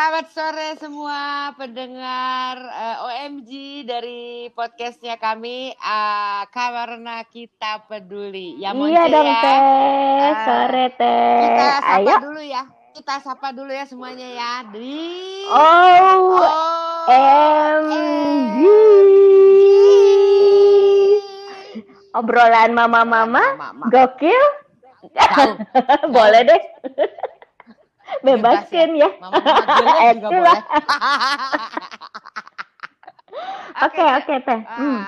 Selamat sore semua pendengar uh, OMG dari podcastnya kami uh, karena kita peduli. Ya iya dong ya. teh, uh, sore teh. Kita sapa Ayo. dulu ya. Kita sapa dulu ya semuanya ya. Di OMG. Obrolan mama-mama, gokil. Boleh deh. Bebaskan ya. Itulah. Oke oke teh. Ah, hmm.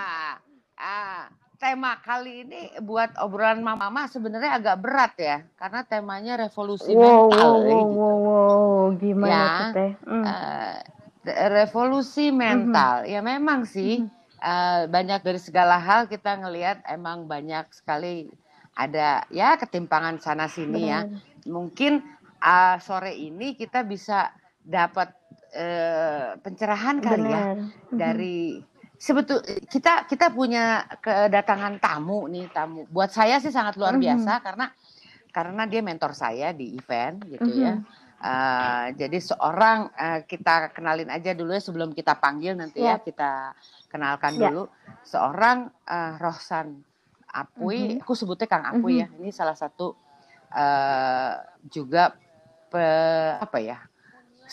Ah, tema kali ini buat obrolan mama-mama sebenarnya agak berat ya, karena temanya revolusi wow, mental. Wow, gitu. wow, wow, gimana ya, tuh teh? Hmm. Uh, revolusi mental, mm -hmm. ya memang sih. Mm -hmm. Uh, banyak dari segala hal kita ngelihat emang banyak sekali ada ya ketimpangan sana sini ya. Mungkin uh, sore ini kita bisa dapat uh, pencerahan kali ya mm-hmm. dari sebetul kita kita punya kedatangan tamu nih tamu. Buat saya sih sangat luar biasa karena karena dia mentor saya di event gitu mm -hmm. ya. Uh, jadi seorang uh, kita kenalin aja dulu ya sebelum kita panggil nanti yeah. ya kita kenalkan yeah. dulu seorang uh, Rohsan Apui, mm -hmm. aku sebutnya Kang Apui mm -hmm. ya. Ini salah satu uh, juga pe, apa ya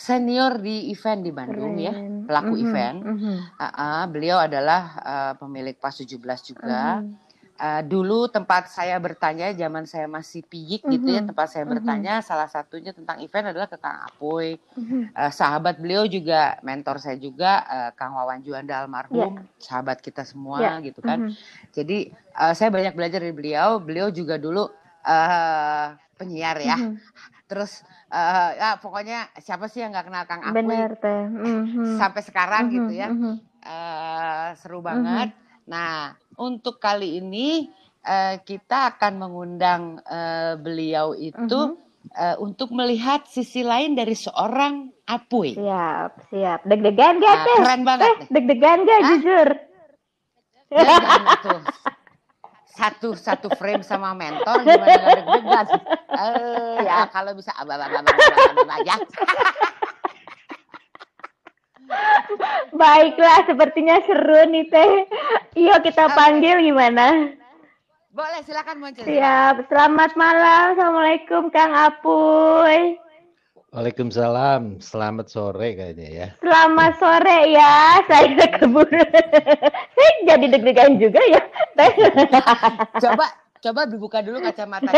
senior di event di Bandung Keren. ya pelaku mm -hmm. event. Mm -hmm. uh, uh, beliau adalah uh, pemilik pas 17 juga. Mm -hmm. Uh, dulu tempat saya bertanya zaman saya masih pijik mm -hmm. gitu ya tempat saya mm -hmm. bertanya salah satunya tentang event adalah ke Kang Apoy mm -hmm. uh, sahabat beliau juga mentor saya juga uh, Kang Wawan Juanda almarhum yeah. sahabat kita semua yeah. gitu kan mm -hmm. jadi uh, saya banyak belajar dari beliau beliau juga dulu uh, penyiar ya mm -hmm terus uh, ya pokoknya siapa sih yang nggak kenal Kang Apoy Bener teh. Mm-hmm. sampai sekarang mm-hmm. gitu ya mm-hmm. uh, seru banget. Mm-hmm. Nah untuk kali ini uh, kita akan mengundang uh, beliau itu mm-hmm. uh, untuk melihat sisi lain dari seorang Apoy. Siap siap deg-degan gak nah, teh? Keren banget. Eh, deg-degan gak jujur? Deg-degan satu satu frame sama mentor gimana deg-degan eh ya kalau bisa abah abah abah abah aja Baiklah, sepertinya seru nih teh. Iya kita panggil gimana? Boleh, silakan muncul. Siap. Selamat malam. Assalamualaikum Kang Apuy. Waalaikumsalam, selamat sore kayaknya ya. Selamat sore ya, saya keburu. saya jadi deg-degan juga ya. coba, coba dibuka dulu kacamata.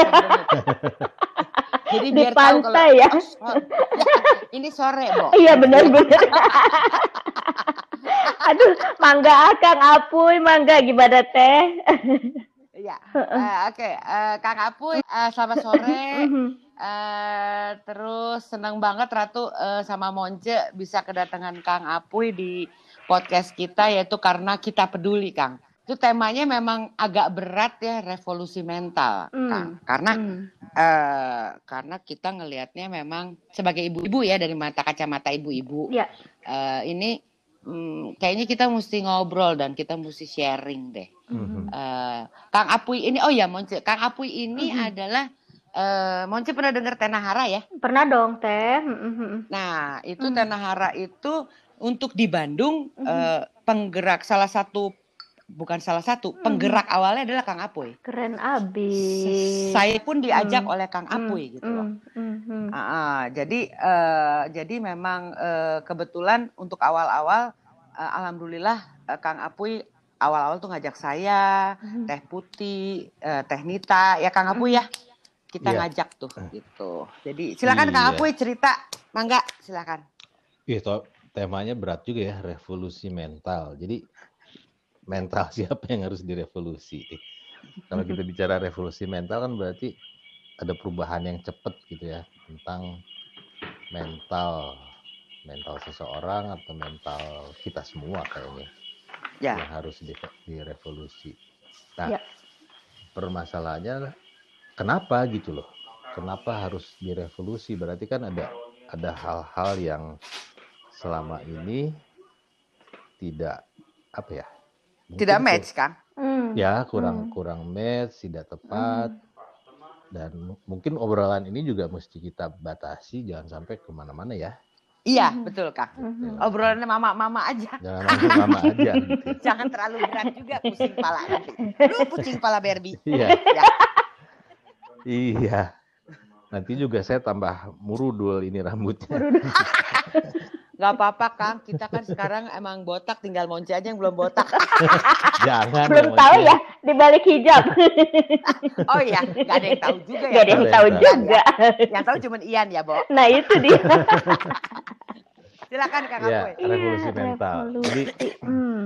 jadi Di biar pantai tahu kalau, ya. Oh, ya. Ini sore, Bo. Iya benar-benar. Aduh, mangga Kang Apuy, mangga gimana teh? Iya, uh, oke, okay. uh, eh, Kang Apuy, uh, selamat sore. Uh, terus senang banget Ratu uh, sama Monce bisa kedatangan Kang Apuy di podcast kita yaitu karena kita peduli Kang. Itu temanya memang agak berat ya revolusi mental mm. Kang. Karena mm. uh, karena kita ngelihatnya memang sebagai ibu-ibu ya dari mata kacamata ibu-ibu. Yeah. Ya. Uh, ini um, kayaknya kita mesti ngobrol dan kita mesti sharing deh. Mm -hmm. uh, Kang Apuy ini oh ya Monce, Kang Apuy ini mm -hmm. adalah Uh, Monci pernah dengar Tenahara ya? Pernah dong, Teh. Nah, itu mm. Tenahara itu untuk di Bandung mm. uh, penggerak salah satu bukan salah satu, mm. penggerak awalnya adalah Kang Apoy. Keren abis. Saya pun diajak mm. oleh Kang Apoy mm. gitu loh. Uh, uh, jadi uh, jadi memang uh, kebetulan untuk awal-awal uh, alhamdulillah uh, Kang Apoy awal-awal tuh ngajak saya, mm. Teh Putih, uh, Teh Nita, ya Kang mm. ya kita yeah. ngajak tuh gitu. Jadi silakan Kang Apuy cerita, mangga silakan. Iya, toh, temanya berat juga ya, revolusi mental. Jadi mental siapa yang harus direvolusi? Kalau kita bicara revolusi mental kan berarti ada perubahan yang cepat gitu ya tentang mental mental seseorang atau mental kita semua kayaknya ya. yang harus direvolusi. Nah, ya. permasalahannya kenapa gitu loh kenapa harus direvolusi berarti kan ada ada hal-hal yang selama ini tidak apa ya tidak match kan hmm. ya kurang hmm. kurang match tidak tepat hmm. Dan mungkin obrolan ini juga mesti kita batasi jangan sampai ke mana-mana ya Iya, Mhm. betul Kang. Mhm. Obrolannya mama-mama aja. Jangan mama aja gitu. Jangan terlalu berat juga pusing pala nanti. Lu pusing pala Barbie. Iya, Ya, iya. Nanti juga saya tambah murudul ini rambutnya. nggak apa-apa Kang. Kita kan sekarang emang botak, tinggal Monci aja yang belum botak. Jangan. Belum Mama tahu ya di balik hijab. Oh iya, nggak ada yang tahu juga ya. Gak ada yang tahu juga. Yang tahu cuma Ian ya, Bo. Nah itu dia. Silakan Kang Iya, Apoy. revolusi Iya, mental. Jadi revolusi. Hmm.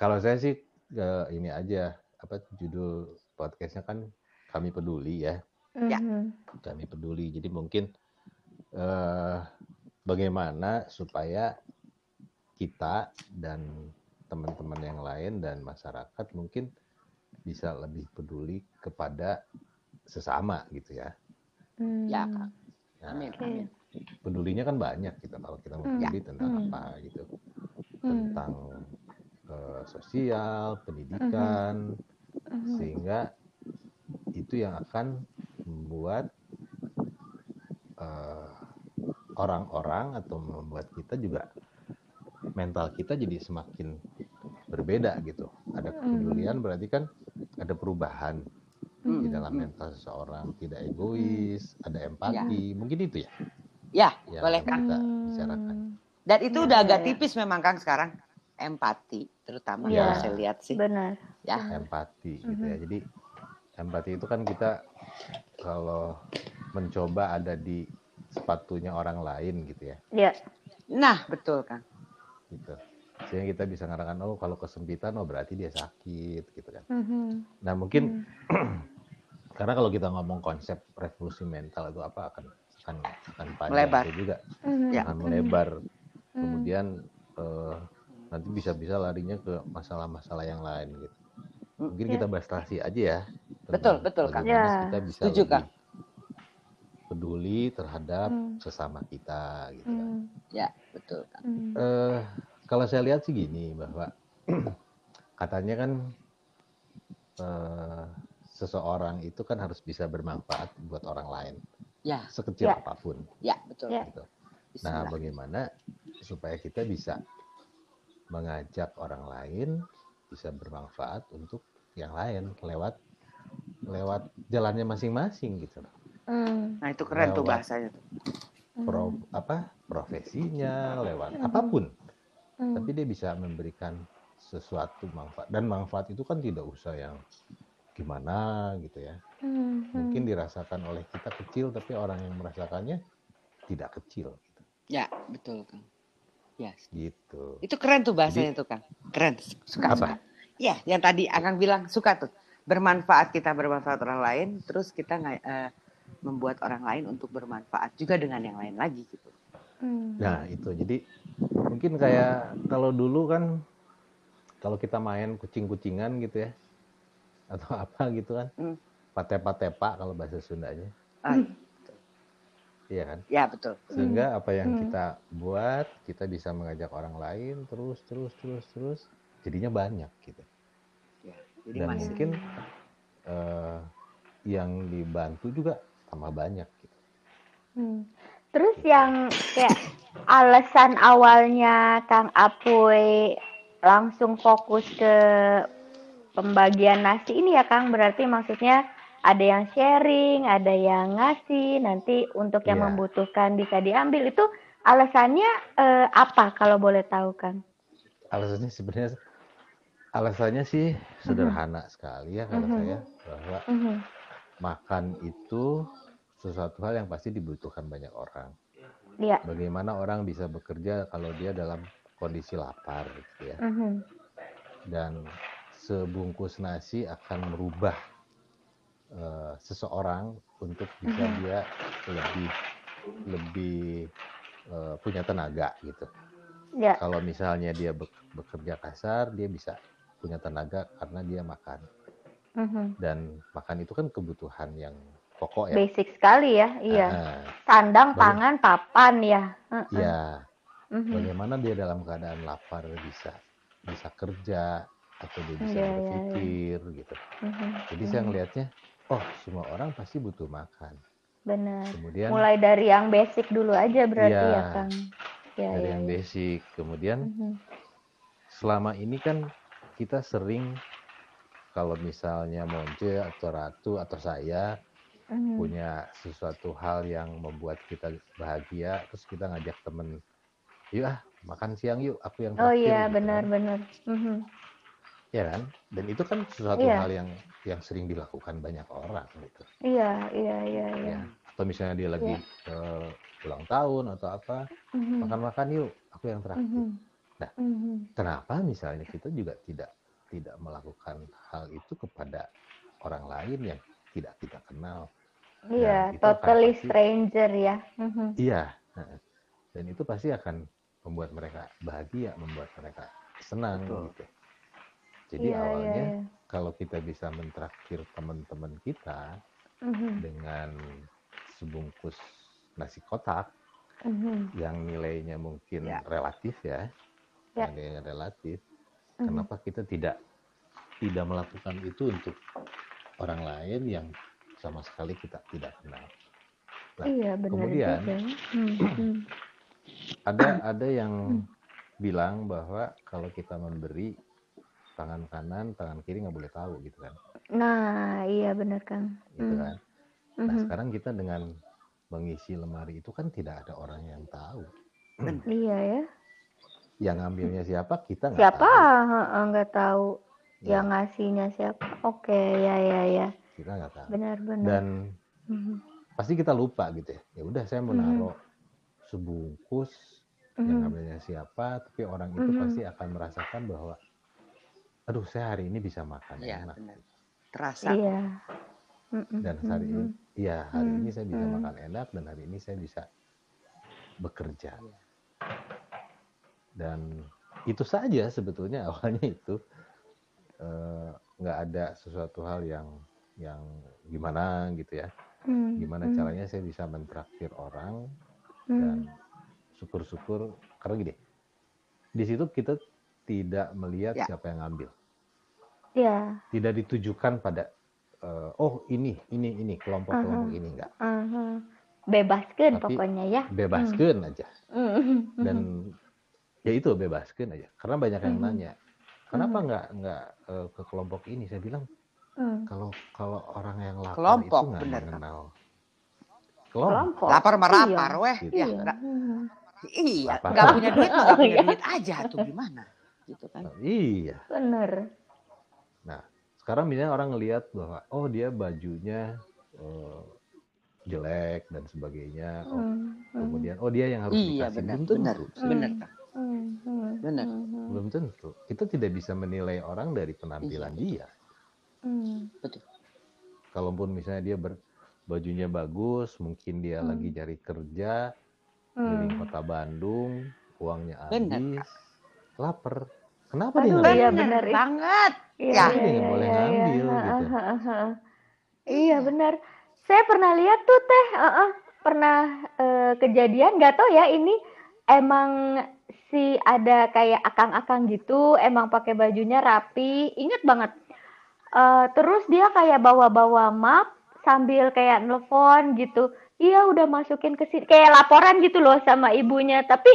kalau saya sih eh, ini aja apa judul podcastnya kan kami peduli ya. Ya. Mhm. kami peduli. Jadi mungkin eh, bagaimana supaya kita dan teman-teman yang lain dan masyarakat mungkin bisa lebih peduli kepada sesama gitu ya. Hmm. Ya, Kang. Nah, Amin, pedulinya kan banyak gitu kalau kita mau Hmm. peduli tentang Hmm. apa gitu, Hmm. tentang eh, sosial, pendidikan, Mhm. sehingga itu yang akan membuat eh, orang-orang atau membuat kita juga mental kita jadi semakin berbeda gitu. Ada kepedulian berarti kan ada perubahan Hmm. di dalam mental seseorang, tidak egois, ada empati, mungkin itu ya Ya, yang boleh akan Kang. kita bicarakan. Dan itu Iya, udah agak iya. tipis memang Kang sekarang. Empati terutama Iya. kalau saya lihat sih. Benar. Ya, empati gitu ya. Jadi empati itu kan kita kalau mencoba ada di sepatunya orang lain gitu ya, Ya. nah betul Kang. gitu. Sehingga kita bisa ngarakan oh kalau kesempitan oh berarti dia sakit gitu kan. Mhm. Nah mungkin karena kalau kita ngomong konsep revolusi mental itu apa akan akan akan panjang Melebar. itu juga Mhm. Ya. akan melebar. Hmm. Kemudian eh, nanti bisa-bisa larinya ke masalah-masalah yang lain gitu. Mungkin Ya. kita bahas aja ya. Betul, betul, Kang. Ya. kita bisa Setuju, lebih Kang. Peduli terhadap Hmm. sesama kita gitu kan. Hmm. Ya, betul. Hmm. Eh, kalau saya lihat sih gini bahwa katanya kan eh, seseorang itu kan harus bisa bermanfaat buat orang lain Ya, sekecil Ya. apa pun ya betul. Ya. gitu. Nah, bagaimana supaya kita bisa mengajak orang lain bisa bermanfaat untuk yang lain lewat lewat jalannya masing-masing gitu loh. Hmm. Nah, itu keren tuh Lewat. bahasanya tuh. Pro, apa profesinya lewat apa pun. Hmm. Tapi dia bisa memberikan sesuatu manfaat dan manfaat itu kan tidak usah yang gimana gitu ya. Hmm. Mungkin dirasakan oleh kita kecil tapi orang yang merasakannya tidak kecil gitu. Ya, betul Kang. Ya, gitu. itu keren tuh bahasanya tuh Kang. Keren. Suka, Apa? suka. Ya, yang tadi Akang bilang suka tuh. Bermanfaat kita bermanfaat orang lain, terus kita nggak eh, membuat orang lain untuk bermanfaat juga dengan yang lain lagi gitu. Hmm. Nah, itu. Jadi mungkin kayak kalau dulu kan kalau kita main kucing-kucingan gitu ya atau apa gitu kan. Hmm. Patepa-tepa kalau bahasa Sundanya. Ah, Iya kan? ya betul. Sehingga apa yang Hmm. kita buat, kita bisa mengajak orang lain terus terus terus terus jadinya banyak gitu. Ya, jadi Dan masih mungkin eh, yang dibantu juga tambah banyak gitu. Hmm. Terus yang kayak alasan awalnya Kang Apoy langsung fokus ke pembagian nasi ini ya Kang, berarti maksudnya ada yang sharing, ada yang ngasih, nanti untuk yang Iya. membutuhkan bisa diambil. Itu alasannya eh, apa kalau boleh tahu Kang? Alasannya sebenarnya alasannya sih sederhana sekali ya kalau Mhm. saya bahwa Mhm. makan itu sesuatu hal yang pasti dibutuhkan banyak orang. Iya. Bagaimana orang bisa bekerja kalau dia dalam kondisi lapar gitu ya. Mhm. Dan sebungkus nasi akan merubah eh, seseorang untuk bisa Mhm. dia lebih lebih eh, punya tenaga gitu. Ya. Kalau misalnya dia bek- bekerja kasar, dia bisa punya tenaga karena dia makan. Mhm. Dan makan itu kan kebutuhan yang pokok ya. Basic sekali ya, iya. Ah, Sandang, pangan, papan ya. Heeh. ya, Mhm. bagaimana dia dalam keadaan lapar bisa bisa kerja atau dia bisa Iya, iya, iya. berpikir gitu. Mhm. Jadi saya Mhm. ngelihatnya, oh semua orang pasti butuh makan. benar. Kemudian Mulai dari yang basic dulu aja berarti Iya. ya, Kang. Ya, dari ya, yang ya. basic. Kemudian Mhm. selama ini kan kita sering kalau misalnya Monce atau Ratu atau saya Mhm. punya sesuatu hal yang membuat kita bahagia, terus kita ngajak temen, yuk ah makan siang yuk, aku yang Oh traktir iya, gitu benar kan. benar. Mhm. Ya kan? Dan itu kan sesuatu Iya. hal yang yang sering dilakukan banyak orang gitu. Iya, iya, iya, iya. Ya. Atau misalnya dia lagi eh, ulang tahun atau apa, Mhm. makan-makan yuk, aku yang traktir. Mhm. Nah. Mhm. Kenapa misalnya kita juga tidak tidak melakukan hal itu kepada orang lain yang tidak kita kenal? Iya, totally pasti- stranger ya. Mhm. Iya. Dan itu pasti akan membuat mereka bahagia, membuat mereka senang Betul. gitu. Jadi Iya, iya, awalnya iya. kalau kita bisa mentraktir teman-teman kita Mhm. dengan sebungkus nasi kotak Mhm. yang nilainya mungkin Ya. relatif ya, Ya. ada yang relatif. Mhm. Kenapa kita tidak tidak melakukan itu untuk orang lain yang sama sekali kita tidak kenal? Nah, Iya, benar kemudian- juga. Mhm. Ada ada yang bilang bahwa kalau kita memberi tangan kanan, tangan kiri nggak boleh tahu gitu kan, Nah, iya benar Kang. gitu Hmm. kan. Nah sekarang kita dengan mengisi lemari itu kan tidak ada orang yang tahu. Iya ya. Yang ngambilnya siapa kita nggak Siapa? tahu. Heeh, nggak tahu. Ya, Yang ngasihnya siapa? Oke, ya ya ya. kita nggak tahu. Benar benar. Dan Mhm. pasti kita lupa gitu ya. Ya udah saya mau Mhm. naruh sebungkus yang Mhm. ngambilnya siapa, tapi orang itu Mhm. pasti akan merasakan bahwa, aduh saya hari ini bisa makan Iya, enak. benar. Terasa. Iya. Mhm, Dan hari ini, iya hari Hmm, ini saya bisa hmm. makan enak dan hari ini saya bisa bekerja. Iya. Dan itu saja sebetulnya awalnya itu eh, nggak ada sesuatu hal yang yang gimana gitu ya. Hmm, Gimana hmm, caranya saya bisa mentraktir orang hmm. dan syukur-syukur karena gini di situ kita tidak melihat Ya. siapa yang ngambil Ya. tidak ditujukan pada eh, oh ini ini ini kelompok-kelompok ini enggak aha. Bebaskan Tapi pokoknya ya. bebaskan aja Mhm. dan ya itu bebaskan aja karena banyak yang Mhm. nanya kenapa nggak nggak eh, ke kelompok ini saya bilang Hmm. kalau kalau orang yang lapar Kelompok, itu nggak mengenal kelompok Kelompok. Lapar merapar, Iya. weh. Gitu. Ya, Iya. nggak- Mhm. iya, nggak punya duit mah nggak punya Iya. duit aja tuh gimana? Gitu kan. iya Bener. Nah, sekarang misalnya orang ngelihat bahwa oh dia bajunya eh, jelek dan sebagainya. Oh, Hmm, hmm, kemudian oh dia yang harus Iya, dikasih. benar, Belum benar, tentu. benar. Hmm. Kak. hmm, hmm, Bener. hmm, hmm, Belum tentu. Kita tidak bisa menilai orang dari penampilan Iya. dia. hmm. Betul. Kalaupun misalnya dia ber, bajunya bagus, mungkin dia Hmm. lagi cari kerja, Hmm. keliling kota Bandung, uangnya Benar, habis, lapar. Kenapa Aduh, dia iya benar. banget. Iya, Ya. Nggak boleh ngambil, Ha, gitu. ha, ha, ha. Iya benar. Saya pernah lihat tuh teh, uh, uh, pernah eh, kejadian nggak tahu ya ini emang si ada kayak akang-akang gitu, emang pakai bajunya rapi, inget banget. Eh, terus dia kayak bawa-bawa map sambil kayak nelfon gitu. Iya udah masukin ke sini, kayak laporan gitu loh sama ibunya. Tapi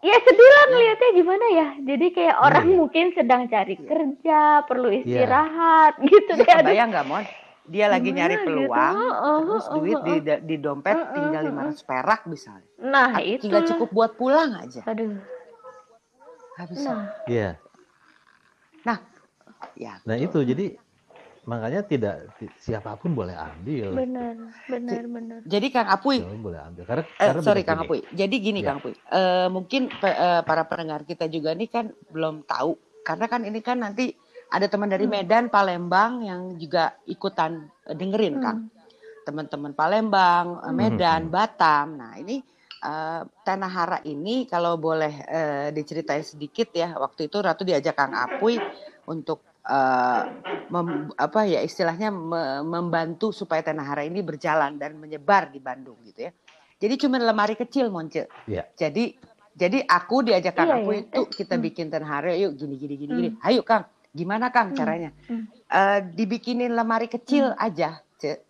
ya sedih lah ngeliatnya gimana ya. Jadi kayak orang iya. mungkin sedang cari kerja, perlu Iya. istirahat gitu. Ya, Kayak aduh, kebayang nggak, Mon? Dia lagi Gimana nyari gitu? peluang, Heeh, terus heeh, duit di, heeh. di dompet Heeh, tinggal heeh. 500 perak misalnya. Nah Ah, itu Tinggal cukup buat pulang aja. Aduh. Bisa. Nah, Iya. Ya, Nah itu jadi makanya tidak ti- siapa pun boleh ambil. benar, benar, benar. jadi Kang Apuy, Siapa pun boleh ambil. Karena, Eh, karena sorry Kang Apuy. Jadi gini Ya. Kang Apuy, Eh, mungkin pe- eh, para pendengar kita juga nih kan belum tahu karena kan ini kan nanti ada teman dari Hmm. Medan, Palembang yang juga ikutan eh, dengerin Hmm. Kang. Teman-teman Palembang, eh, Hmm. Medan, Hmm. Batam. Nah ini eh, Tanah Hara ini kalau boleh eh, diceritain sedikit ya. Waktu itu Ratu diajak Kang Apuy untuk eh, mem- apa ya istilahnya me- membantu supaya Tanah Hara ini berjalan dan menyebar di Bandung gitu ya. Jadi cuma lemari kecil Monce. Iya. Jadi jadi aku diajak Kang Iya, Apuy iya. itu kita bikin Tanah Hara yuk gini gini gini Hmm. gini. Ayo Kang, gimana Kang Hmm. caranya? Hmm. Eh, dibikinin lemari kecil aja, Ce.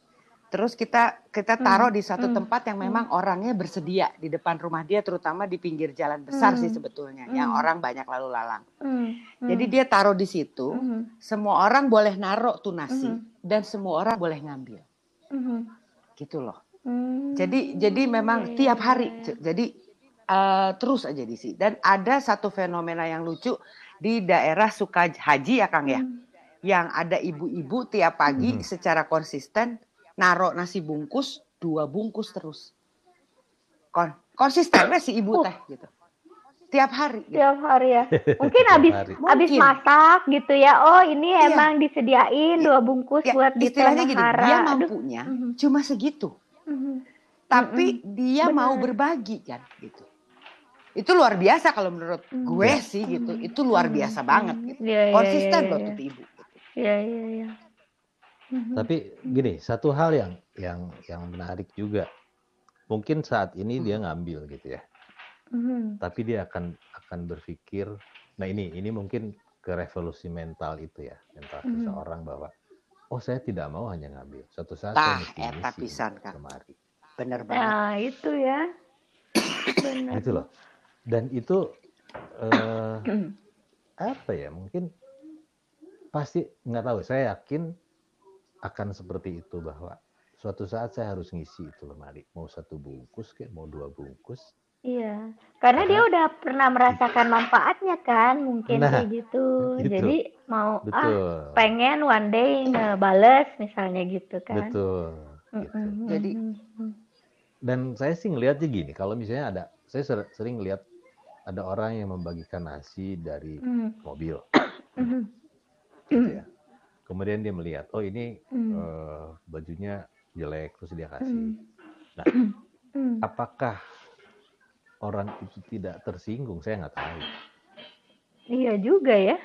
terus kita kita taruh di satu hmm, tempat yang memang orangnya bersedia di depan rumah dia terutama di pinggir jalan besar sih Hmm. sebetulnya yang Hmm. orang banyak lalu lalang. Hmm, Jadi hmm, dia taruh di situ, hmm, semua orang boleh naruh tuh nasi Mhm. dan semua orang boleh ngambil. hmm, Gitu loh. hmm. Jadi jadi memang tiap hari Iya. jadi eh, terus aja di sini. Dan ada satu fenomena yang lucu di daerah suka haji ya Kang ya. Hmm. Yang ada ibu-ibu tiap pagi Mhm. secara konsisten naruh nasi bungkus dua bungkus terus. Kon konsistennya si ibu Oh. teh gitu. Tiap hari gitu. tiap hari ya mungkin habis habis masak gitu ya oh ini Iya. emang disediain dua bungkus Ya, buat di istilahnya gini, Hara. dia Aduh. mampunya Mhm. cuma segitu. Mhm. Tapi dia mau Benar. berbagi kan gitu. Itu luar biasa kalau menurut Hmm. gue sih gitu. Itu luar Hmm. biasa banget gitu. Iya, iya, Konsisten iya, loh iya. tuh ibu. gitu. Iya iya iya. Tapi gini, satu hal yang yang yang menarik juga. Mungkin saat ini dia ngambil gitu ya. Mhm. Tapi dia akan akan berpikir, nah ini ini mungkin ke revolusi mental itu ya, mental Mhm. seseorang bahwa oh saya tidak mau hanya ngambil. Suatu saat Tah, saya mesti pisan, Kang. lemari. Bener banget. Nah itu ya. Benar. Gitu loh. Dan itu eh, apa ya? Mungkin pasti nggak tahu. Saya yakin akan seperti itu bahwa suatu saat saya harus ngisi itu lemari. Mau satu bungkus kayak mau dua bungkus. Iya, karena dia udah pernah merasakan manfaatnya kan, mungkin Nah, kayak gitu. gitu. Jadi mau ah Betul. pengen one day ngebales misalnya gitu kan. Betul. Gitu. Jadi-. Dan saya sih ngelihatnya gini, kalau misalnya ada, saya ser- sering lihat ada orang yang membagikan nasi dari Mm. mobil, Mhm. gitu ya. Kemudian dia melihat, oh ini Mm. eh, bajunya jelek, terus dia kasih. Mm. Nah, Mm. apakah orang itu tidak tersinggung? Saya nggak tahu. Iya juga ya.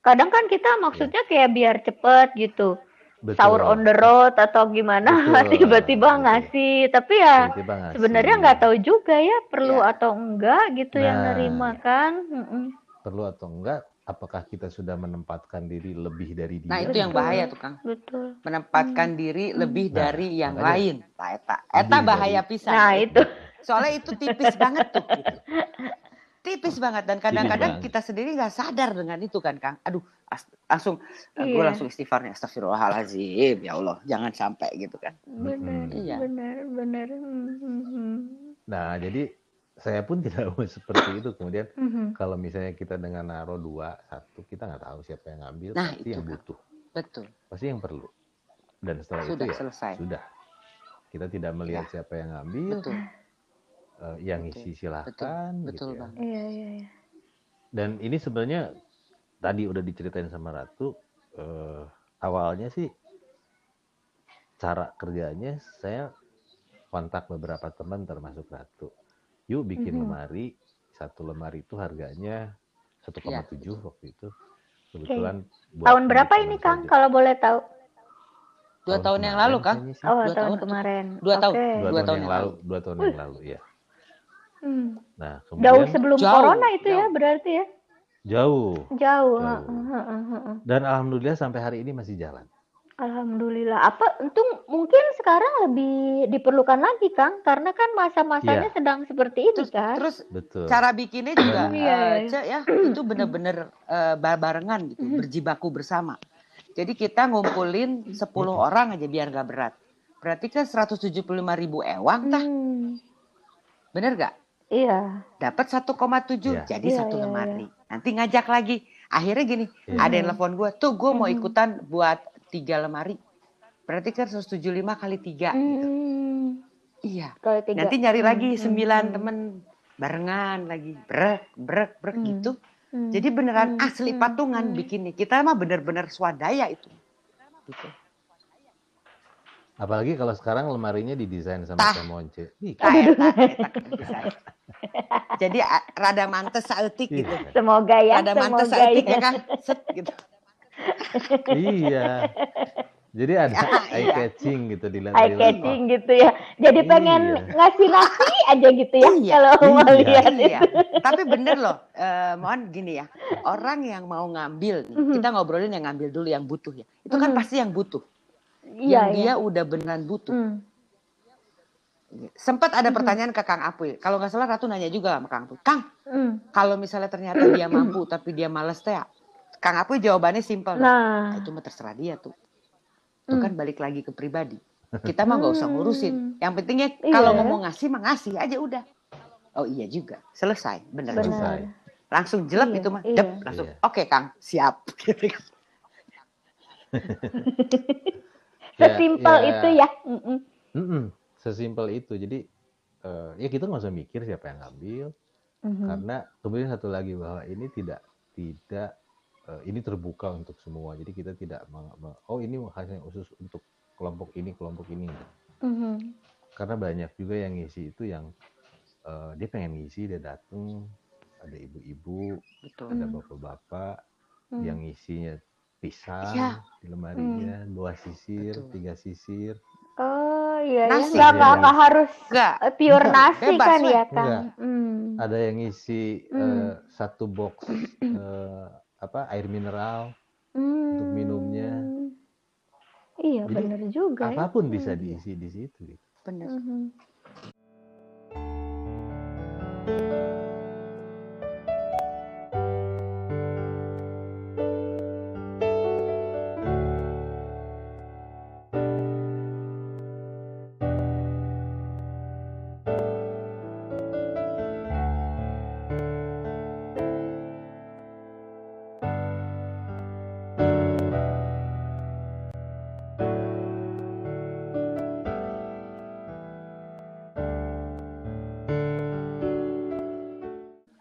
Kadang kan kita maksudnya kayak biar cepet gitu, Betul. sahur on the road atau gimana, tiba-tiba ngasih. Tapi ya Tiba-tiba ngasih. sebenarnya nggak tahu juga ya perlu Iya. atau enggak gitu yang Nah, nerima kan. Mm-mm. Perlu atau enggak? Apakah kita sudah menempatkan diri lebih dari dia? Nah itu yang bahaya tuh Kang. Betul. Menempatkan diri lebih Nah, dari yang makanya. lain. Nah, eta, eta dari- bahaya pisan. Nah itu. Soalnya itu tipis banget tuh. Gitu. Tipis banget dan kadang-kadang kita sendiri nggak sadar dengan itu kan Kang. Aduh, as- langsung gue Iya. langsung istighfarnya astagfirullahalazim ya Allah jangan sampai gitu kan. Benar, Mm-mm. Iya. benar, benar. Mhm. Nah, jadi saya pun tidak mau seperti itu. Kemudian Mhm. kalau misalnya kita dengan naruh dua, satu, kita nggak tahu siapa yang ngambil, Nah, pasti itu, yang butuh, Betul. pasti yang perlu. Dan setelah Sudah itu ya selesai. sudah. Kita tidak melihat siapa yang ngambil, Betul. Eh, yang Betul, isi silahkan, betul gitu ya. banget. Iya, iya, iya. Dan ini sebenarnya tadi udah diceritain sama Ratu, eh, awalnya sih cara kerjanya saya kontak beberapa teman termasuk Ratu. Yuk bikin Mhm. lemari, satu lemari itu harganya 1,7 Iya, waktu itu. Kebetulan buat Tahun berapa ini Kang saja. kalau boleh tahu? Dua tahun yang kemarin lalu Kang. sih. Oh, Dua tahun, tahun. kemarin. Dua tahun. Oke. Dua, Dua tahun, tahun yang yang lalu, dua tahun yang lalu ya. Hmm. Nah, Jauh kemudian sebelum Jauh, corona itu ya jauh. berarti ya? jauh. Jauh. Jauh. heeh, heeh, heeh. Dan alhamdulillah sampai hari ini masih jalan. Alhamdulillah. Apa untung mungkin sekarang lebih diperlukan lagi Kang karena kan masa-masanya Iya. sedang seperti ini Terus, kan. terus Betul. cara bikinnya juga Iya, eh, iya. Cek, ya itu bener-bener eh, bar- barengan gitu Mhm. berjibaku bersama jadi kita ngumpulin 10 orang aja biar gak berat berarti kan 175 ribu ewang tah Hmm. bener gak Iya. dapat 1,7 Iya. jadi Iya, satu iya, lemari nanti ngajak lagi akhirnya gini Iya. ada yang telepon gue tuh gue mau ikutan buat tiga lemari berarti kan 175 kali tiga gitu. Iya tiga. nanti nyari lagi sembilan temen barengan lagi brek brek brek Hmm. gitu Hmm. Jadi beneran Hmm, asli patungan hmm. bikinnya. Kita mah bener-bener swadaya itu. Gitu. Apalagi kalau sekarang lemarinya didesain sama Tah. Monce. Ih, Tah, eta, eta keren pisan. Jadi rada mantes saeutik Iya. gitu. Semoga ya, Rada mantes semoga saeutik ya ya. kan. Set gitu. iya. Jadi ada Iya. eye catching gitu dilihat Eye dari catching gitu ya. Jadi pengen Iya. ngasih nasi aja gitu ya Iya, kalau mau iya. lihat Iya. itu. Tapi bener loh, eh, mohon gini ya. Orang yang mau ngambil, nih, Mhm. kita ngobrolin yang ngambil dulu yang butuh ya. Itu kan Mhm. pasti yang butuh. Iya, yang iya. dia udah beneran butuh. Hmm. Sempat ada pertanyaan ke Kang Apuy. Kalau nggak salah Ratu nanya juga sama Kang Apuy. Kang, Hmm. kalau misalnya ternyata dia mampu tapi dia males teh, Kang Apuy jawabannya simpel. Nah, itu mah terserah dia tuh. Itu Hmm. kan balik lagi ke pribadi. Kita mah nggak usah ngurusin. Hmm. Yang pentingnya Iya. kalau ngomong ngasih mah ngasih aja udah. Oh iya juga, selesai, bener juga. Selesai. benar. Langsung jelek Iya, itu mah, iya. Dep, langsung. Iya. Oke Kang, siap. Ya, Sesimpel ya. itu ya. Mm-mm. Mm-mm, sesimpel itu. Jadi eh, ya kita nggak usah mikir siapa yang ngambil, Mhm. karena kemudian satu lagi bahwa ini tidak tidak eh, ini terbuka untuk semua. Jadi kita tidak meng- meng- oh ini hanya khusus untuk kelompok ini kelompok ini. Mhm. Karena banyak juga yang ngisi itu yang eh, dia pengen ngisi dia datang ada ibu-ibu, Betul. ada Hmm. bapak-bapak Hmm. yang ngisinya pisang Iya. di lemarinya, dua sisir, Betul. tiga sisir. Oh iya ya, Nasi. nggak nggak Iya. nggak harus Enggak, eh, pure Enggak, nasi bebas, kan Wen. ya kan? Enggak. Hmm. Ada yang ngisi Hmm. eh, satu box eh, apa air mineral, untuk minumnya. Hmm. Iya Jadi, benar juga ya. apa pun bisa Hmm. diisi di situ. gitu. bener. Mhm.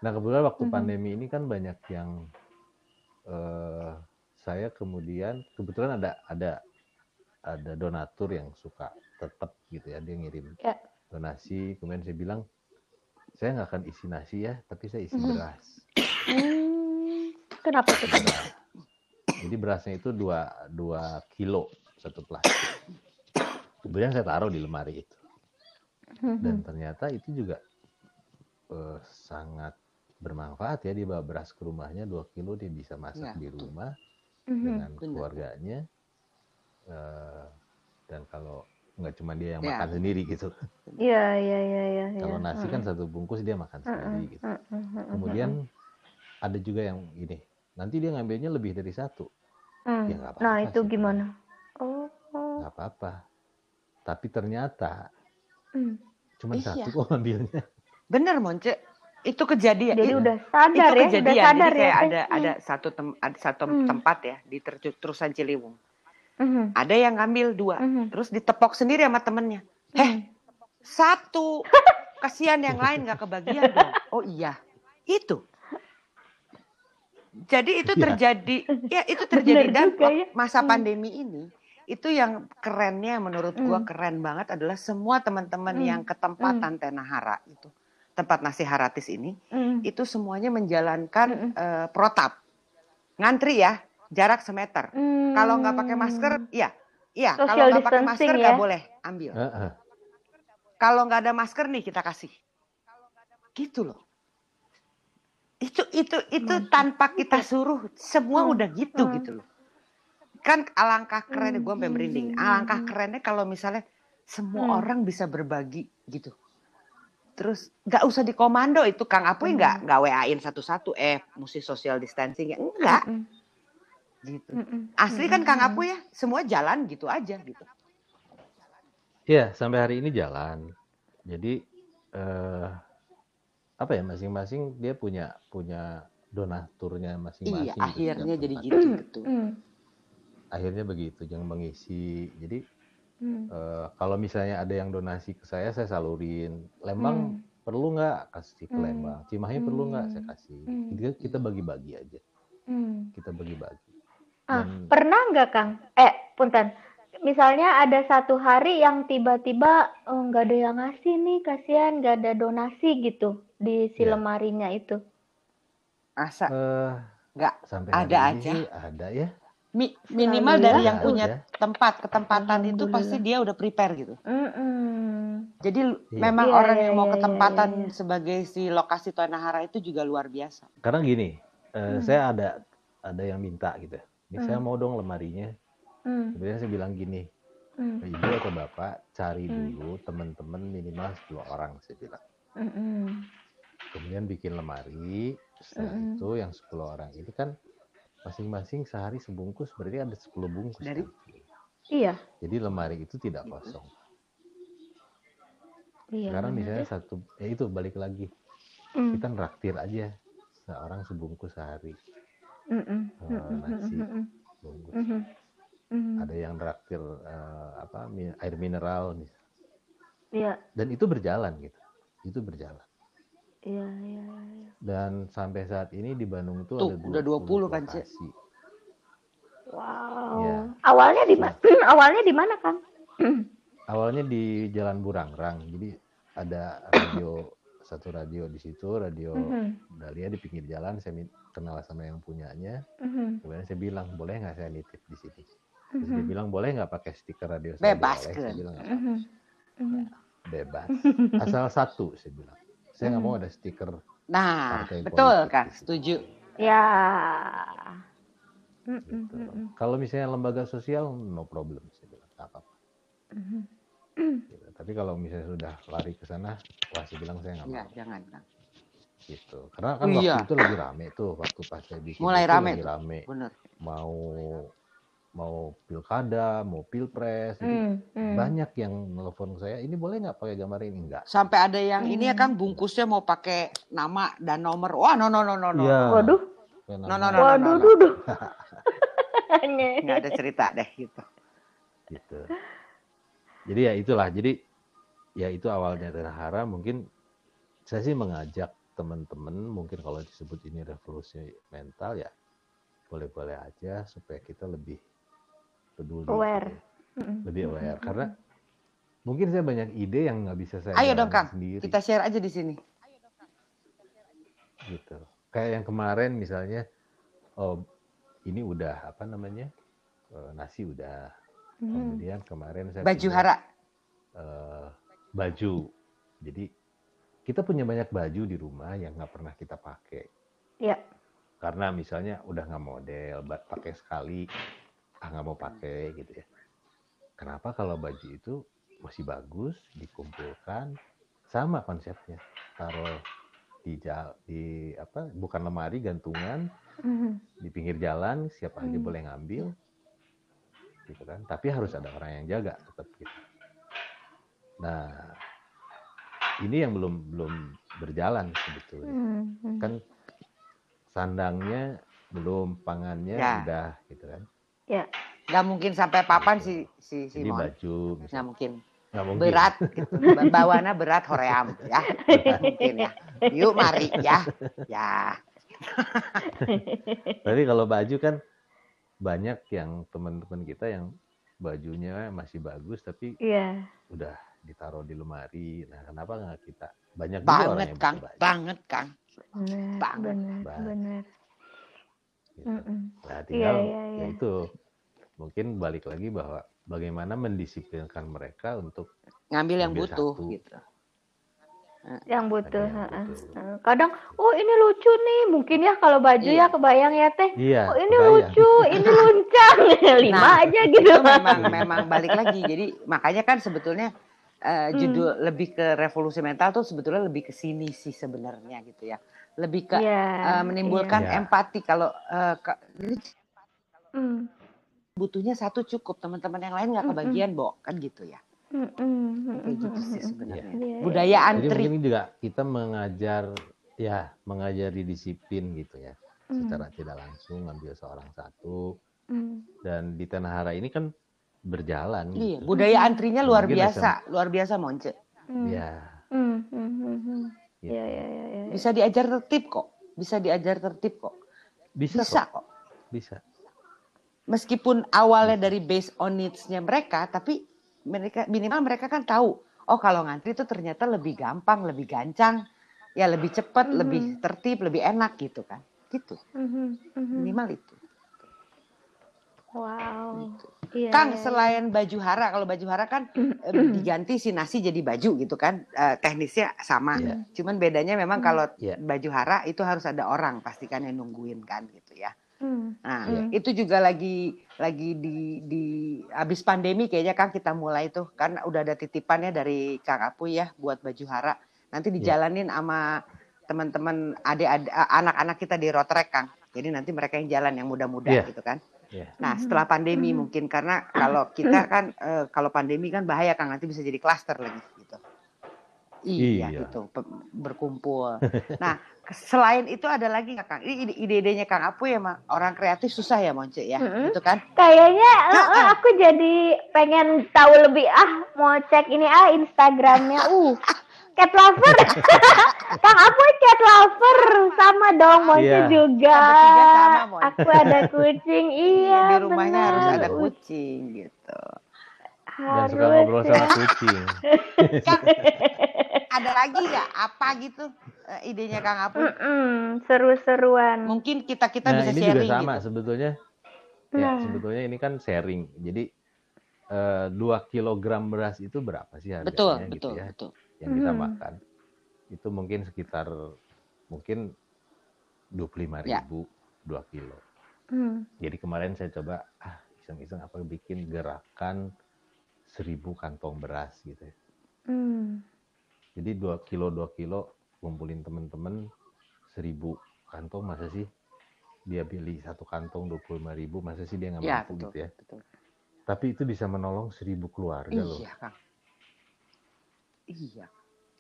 Nah kebetulan waktu Mhm. pandemi ini kan banyak yang eh, saya kemudian kebetulan ada ada ada donatur yang suka tetap gitu ya dia ngirim Ya. donasi kemudian saya bilang saya nggak akan isi nasi ya tapi saya isi Mhm. beras. Hmm. Kenapa tuh? Beras. Jadi berasnya itu dua dua kilo satu plastik. Kemudian saya taruh di lemari itu dan Mhm. ternyata itu juga eh, sangat bermanfaat ya dia bawa beras ke rumahnya 2 kilo dia bisa masak Ya, di betul. rumah Mhm. dengan benar. keluarganya Eh, dan kalau nggak cuma dia yang Ya. makan sendiri gitu Iya iya iya iya. kalau iya. nasi kan satu bungkus dia makan sendiri gitu kemudian ada juga yang ini nanti dia ngambilnya lebih dari satu Hmm. ya nggak apa-apa Nah itu sih, gimana? Oh. nggak apa-apa tapi ternyata Hmm. cuma Iya. satu kok ngambilnya Bener Monce, itu kejadian. Jadi itu, udah sadar itu ya, kejadian. udah sadar Jadi ya. kayak Teh? ada ada satu tem, ada satu Hmm. tempat ya di terusan Ciliwung. Mhm. Ada yang ngambil dua, Mhm. terus ditepok sendiri sama temennya. Heh, satu. Kasihan yang lain nggak kebagian dong. Oh iya, itu. Jadi itu Iya. terjadi, ya itu terjadi Bener dan juga ya. masa Hmm. pandemi ini itu yang kerennya menurut gua Hmm. keren banget adalah semua teman-teman Hmm. yang ke tempatan Tenahara itu tempat nasi haratis ini Mhm. itu semuanya menjalankan Mm-mm. eh, protap ngantri ya jarak semeter kalau nggak pakai masker iya iya kalau Social nggak pakai masker distancing nggak ya. boleh ambil Heeh. kalau nggak ada masker nih kita kasih gitu loh itu itu itu Hmm. tanpa kita suruh semua Hmm. udah gitu Hmm. gitu loh kan alangkah kerennya gue sampai merinding alangkah kerennya kalau misalnya semua Hmm. orang bisa berbagi gitu terus nggak usah dikomando itu Kang Apoy Hmm. nggak nggak WA-in satu-satu eh mesti social distancing ya enggak Mhm. gitu Mhm. asli kan Kang. Apoy ya semua jalan gitu aja gitu Ya, sampai hari ini jalan. Jadi eh, apa ya masing-masing dia punya punya donaturnya masing-masing. iya gitu, akhirnya jadi gitu betul. Akhirnya begitu, yang mengisi. Jadi Mhm. eh, kalau misalnya ada yang donasi ke saya, saya salurin. Lembang Hmm. perlu nggak kasih ke Hmm. Lembang. Cimahi perlu nggak saya Hmm. kasih. Hmm. Kita, kita bagi-bagi aja. Mhm. Kita bagi-bagi. Ah, Dan pernah nggak Kang? Eh, punten. Misalnya ada satu hari yang tiba-tiba oh, nggak ada yang ngasih nih, kasihan nggak ada donasi gitu di si Ya. lemarinya itu. asa eh, nggak sampai Ada aja. ada ya. Mi- minimal dari yang punya aja. tempat ketempatan itu pasti dia udah prepare gitu Mm-mm. jadi lu- Iya. memang Iya, orang iya, yang mau iya, iya, ketempatan iya, iya. sebagai si lokasi Tanahara itu juga luar biasa Karena gini, Hmm. saya ada ada yang minta gitu. Ini saya Hmm. mau dong lemarinya. Hmm. Kemudian saya bilang gini, Hmm. ibu atau bapak cari Hmm. dulu teman-teman minimal 10 orang saya bilang. Mm-mm. Kemudian bikin lemari, setelah Mm-mm. itu yang 10 orang ini kan masing-masing sehari sebungkus berarti ada 10 bungkus. Dari- kan? Iya. Jadi lemari itu tidak kosong. Iya. Sekarang misalnya ya. satu, ya itu balik lagi Mm. kita raktir aja seorang sebungkus sehari Mm-mm. eh, Mm-mm. nasi bungkus. Mhm. Mhm. Ada yang raktir eh, apa air mineral mis- Iya. dan itu berjalan gitu. Itu berjalan. Iya, iya, iya. Dan sampai saat ini di Bandung itu Tuh, ada udah 20 kan, Cik? Wow. Iya. Awalnya di mana? Awalnya di mana, Kang? Awalnya di Jalan Burangrang. Jadi ada radio satu radio di situ, radio Mhm. Dahlia di pinggir jalan. Saya kenal sama yang punyanya. Mhm. Kemudian saya bilang, boleh nggak saya nitip di sini? Terus dia Mhm. bilang, boleh nggak pakai stiker radio saya? Bebas, Boleh. kan? Saya bilang. Mhm. bebas. Asal satu, saya bilang. Saya nggak mau ada stiker. Nah, betul politik Kang, gitu. setuju. Ya. Mm, mm, Gitu. mm, mm. Kalau misalnya lembaga sosial, no problem. Saya bilang, nggak apa-apa. Mhm. Gitu. Tapi kalau misalnya sudah lari ke sana, wah saya bilang saya nggak Enggak, mau. jangan Kang. Gitu. Karena kan Oh, waktu iya. itu lagi rame tuh, waktu pas saya bikin Mulai itu rame lagi rame. Bener. Mau mau pilkada, mau pilpres, jadi Mm, mm. banyak yang nelfon saya. Ini boleh nggak pakai gambar ini? Enggak. Sampai ada yang ini ya Hmm. Kang bungkusnya mau pakai nama dan nomor. Wah, no no no no no. Iya. Waduh. Kayak No, no, nama- no, no. Waduh, duh, duh. Nggak ada cerita deh gitu. gitu. Jadi ya itulah. Jadi ya itu awalnya Tenahara mungkin saya sih mengajak teman-teman mungkin kalau disebut ini revolusi mental ya boleh-boleh aja supaya kita lebih peduli Aware. gitu ya. Mm, lebih aware mm, karena mungkin saya banyak ide yang nggak bisa saya Ayo dong Kang, sendiri kita share aja di sini. gitu kayak yang kemarin misalnya oh ini udah apa namanya eh, nasi udah Mhm. kemudian kemarin saya Baju punya, hara. eh, baju. Jadi kita punya banyak baju di rumah yang nggak pernah kita pakai. Iya. Karena misalnya udah nggak model, pakai sekali, ah nggak mau pakai gitu ya. Kenapa kalau baju itu masih bagus, dikumpulkan, sama konsepnya, taruh di jal, di apa, bukan lemari, gantungan, Mhm. di pinggir jalan, siapa aja Hmm. boleh ngambil, gitu kan. Tapi harus ada orang yang jaga tetap gitu. Nah, ini yang belum belum berjalan sebetulnya. Mhm. Kan sandangnya belum, pangannya Ya. udah gitu kan. Ya. Nggak mungkin sampai papan si si Jadi Simon. baju Nggak mungkin. Nggak mungkin. Berat gitu. Ba- Bawana berat hoream ya. Nggak mungkin ya. Yuk mari ya. Ya. Tapi kalau baju kan banyak yang teman-teman kita yang bajunya masih bagus tapi Iya. udah ditaruh di lemari. Nah, kenapa nggak kita? Banyak juga orang Banget yang Kang, banget Kang. Benar, Banget. benar, Banget. benar. Gitu. Nah, tinggal iya, iya. ya itu mungkin balik lagi bahwa bagaimana mendisiplinkan mereka untuk Ngambil yang Ngambil butuh satu. gitu. Yang butuh. yang heeh. butuh. Kadang, oh ini lucu nih, mungkin ya kalau baju Iya. ya kebayang ya teh. iya Oh ini kebayang. lucu, ini luncang, lima Nah, aja gitu. Itu memang memang balik lagi. Jadi makanya kan sebetulnya eh, Hmm. judul lebih ke revolusi mental tuh sebetulnya lebih ke sini sih sebenarnya gitu ya. Lebih ke Iya, eh, menimbulkan iya. empati kalau ke- jadi Hmm. butuhnya satu cukup teman-teman yang lain nggak Mm-mm. kebagian Bo kan gitu ya Hmm, hmm, kayak gitu hmm, sih hmm, sebenarnya Iya, iya. budaya Jadi antri mungkin juga kita mengajar ya mengajari disiplin gitu ya Hmm, secara tidak langsung ngambil seorang satu hmm. dan di Tanah Hara ini kan berjalan iya gitu. budaya antrinya luar Mungkin biasa luar biasa Monce Hmm. Ya, Hmm, hmm, hmm, hmm. Gitu. Iya, iya, iya, iya. bisa diajar tertib kok bisa diajar tertib kok Bisa, bisa kok, kok bisa. meskipun awalnya dari based on needs-nya mereka, tapi mereka minimal mereka kan tahu, oh kalau ngantri itu ternyata lebih gampang, lebih gancang, ya lebih cepat, Mhm. lebih tertib, lebih enak gitu kan, gitu Hmm, hmm, hmm. minimal itu. Wow. Gitu. Iya, Kang iya, selain baju hara, kalau baju hara kan eh, diganti si nasi jadi baju gitu kan, Eh, teknisnya sama, Iya. cuman bedanya memang Hmm. kalau Iya. baju hara itu harus ada orang pastikan yang nungguin kan gitu ya. Hmm. Nah, Hmm. itu juga lagi lagi di di habis pandemi kayaknya kan kita mulai tuh kan udah ada titipannya dari Kang Apu ya buat baju hara. Nanti Iya. dijalanin sama teman-teman adik anak-anak kita di Rotrek Kang. Jadi nanti mereka yang jalan yang muda-muda Iya. gitu kan. Iya. Nah, Mhm. setelah pandemi Mhm. mungkin karena kalau kita kan eh, kalau pandemi kan bahaya Kang nanti bisa jadi klaster lagi gitu. Iya, Iya. gitu berkumpul. Nah, selain itu ada lagi nggak Kang? Ini ide- ide-idenya Kang Apu ya, Mak. Orang kreatif susah ya, Monce ya, Mm-mm. gitu kan? Kayaknya Nah, aku jadi pengen tahu lebih ah mau cek ini ah Instagramnya uh cat lover Kang Apoy cat lover sama dong Monce Iya. juga sama, aku ada kucing iya di rumahnya benar. harus ada Uh, kucing gitu. Dan suka harus ngobrol ya. sama kucing. Kang, ada lagi nggak apa gitu eh, idenya Kang Apu? Mm-mm, seru-seruan Mungkin kita kita Nah, bisa ini sharing juga sama gitu. sebetulnya. Ya, Nah. sebetulnya ini kan sharing. Jadi eh, dua kilogram beras itu berapa sih harganya Betul, gitu betul, ya betul. Yang kita Mhm. makan? Itu mungkin sekitar mungkin 25.000 Ya. ribu dua kilo. Hmm. Jadi kemarin saya coba ah iseng-iseng apa bikin gerakan seribu kantong beras gitu ya. Hmm. Jadi dua kilo dua kilo kumpulin temen-temen seribu kantong masa sih dia beli satu kantong dua puluh ribu masa sih dia nggak Ya, mampu betul, gitu ya. betul. Tapi itu bisa menolong seribu keluarga loh. Iya, Kang. Iya.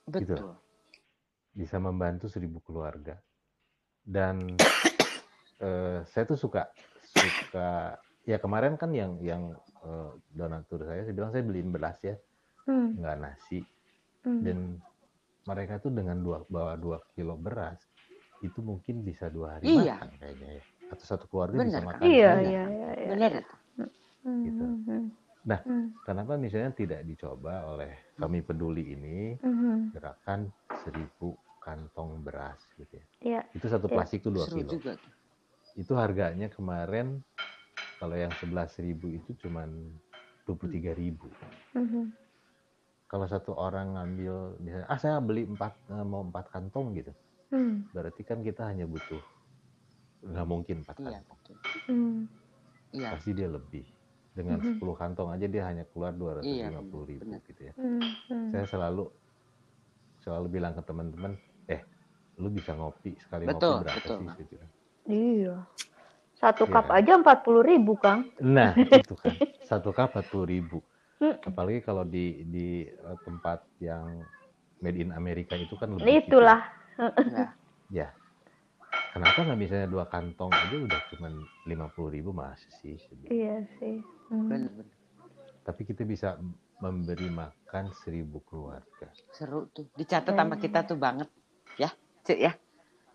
Gitu. Betul. Bisa membantu seribu keluarga. Dan eh, saya tuh suka suka ya kemarin kan yang yang eh, donatur saya saya bilang saya beliin beras ya Hmm. nggak nasi Hmm. dan mereka tuh dengan dua bawa dua kilo beras itu mungkin bisa dua hari Iya. makan kayaknya ya atau satu keluarga bisa Benar, Kang. makan Iya, banyak. iya, iya, iya. Benar. Hmm, Gitu. Nah. Hmm, Kenapa misalnya tidak dicoba oleh kami peduli ini hmm, gerakan seribu kantong beras gitu ya. Iya. Itu satu Iya. plastik tuh dua kilo. juga. Itu harganya kemarin kalau yang sebelas ribu itu cuman dua puluh tiga ribu. Hmm, Kalau satu orang ngambil misalnya ah saya beli empat eh, mau empat kantong gitu, hmm, berarti kan kita hanya butuh nggak mungkin empat Iya, kantong. hmm. Iya. Pasti dia lebih. Dengan Mhm. 10 kantong aja dia hanya keluar dua ratus Iya, lima puluh ribu benar. gitu ya. Hmm, hmm. Saya selalu selalu bilang ke teman-teman, eh lu bisa ngopi sekali Betul, ngopi berapa betul. sih? Saya bilang. Iya. Satu Iya cup kan? aja empat puluh ribu, Kang. Nah itu kan satu cup 40 ribu. Hmm. Apalagi kalau di di eh, tempat yang made in Amerika itu kan lebih. gitu. Itulah. Nah, Ya. Kenapa nggak misalnya dua kantong aja udah cuma lima puluh ribu masih sih. Iya sih. Hmm. benar. Tapi kita bisa memberi makan seribu keluarga. Seru tuh. Dicatat sama kita tuh banget. Ya, Cik ya.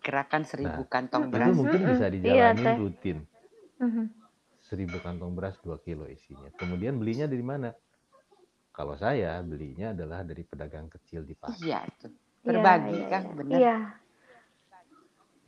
Gerakan seribu kantong Itu beras. mungkin bisa Mm-mm. dijalanin Iya, rutin. Mhm. seribu kantong beras 2 kilo isinya. Kemudian belinya dari mana? Kalau saya belinya adalah dari pedagang kecil di pasar, Iya, itu. Iya, Berbagi, iya, iya. benar. Iya.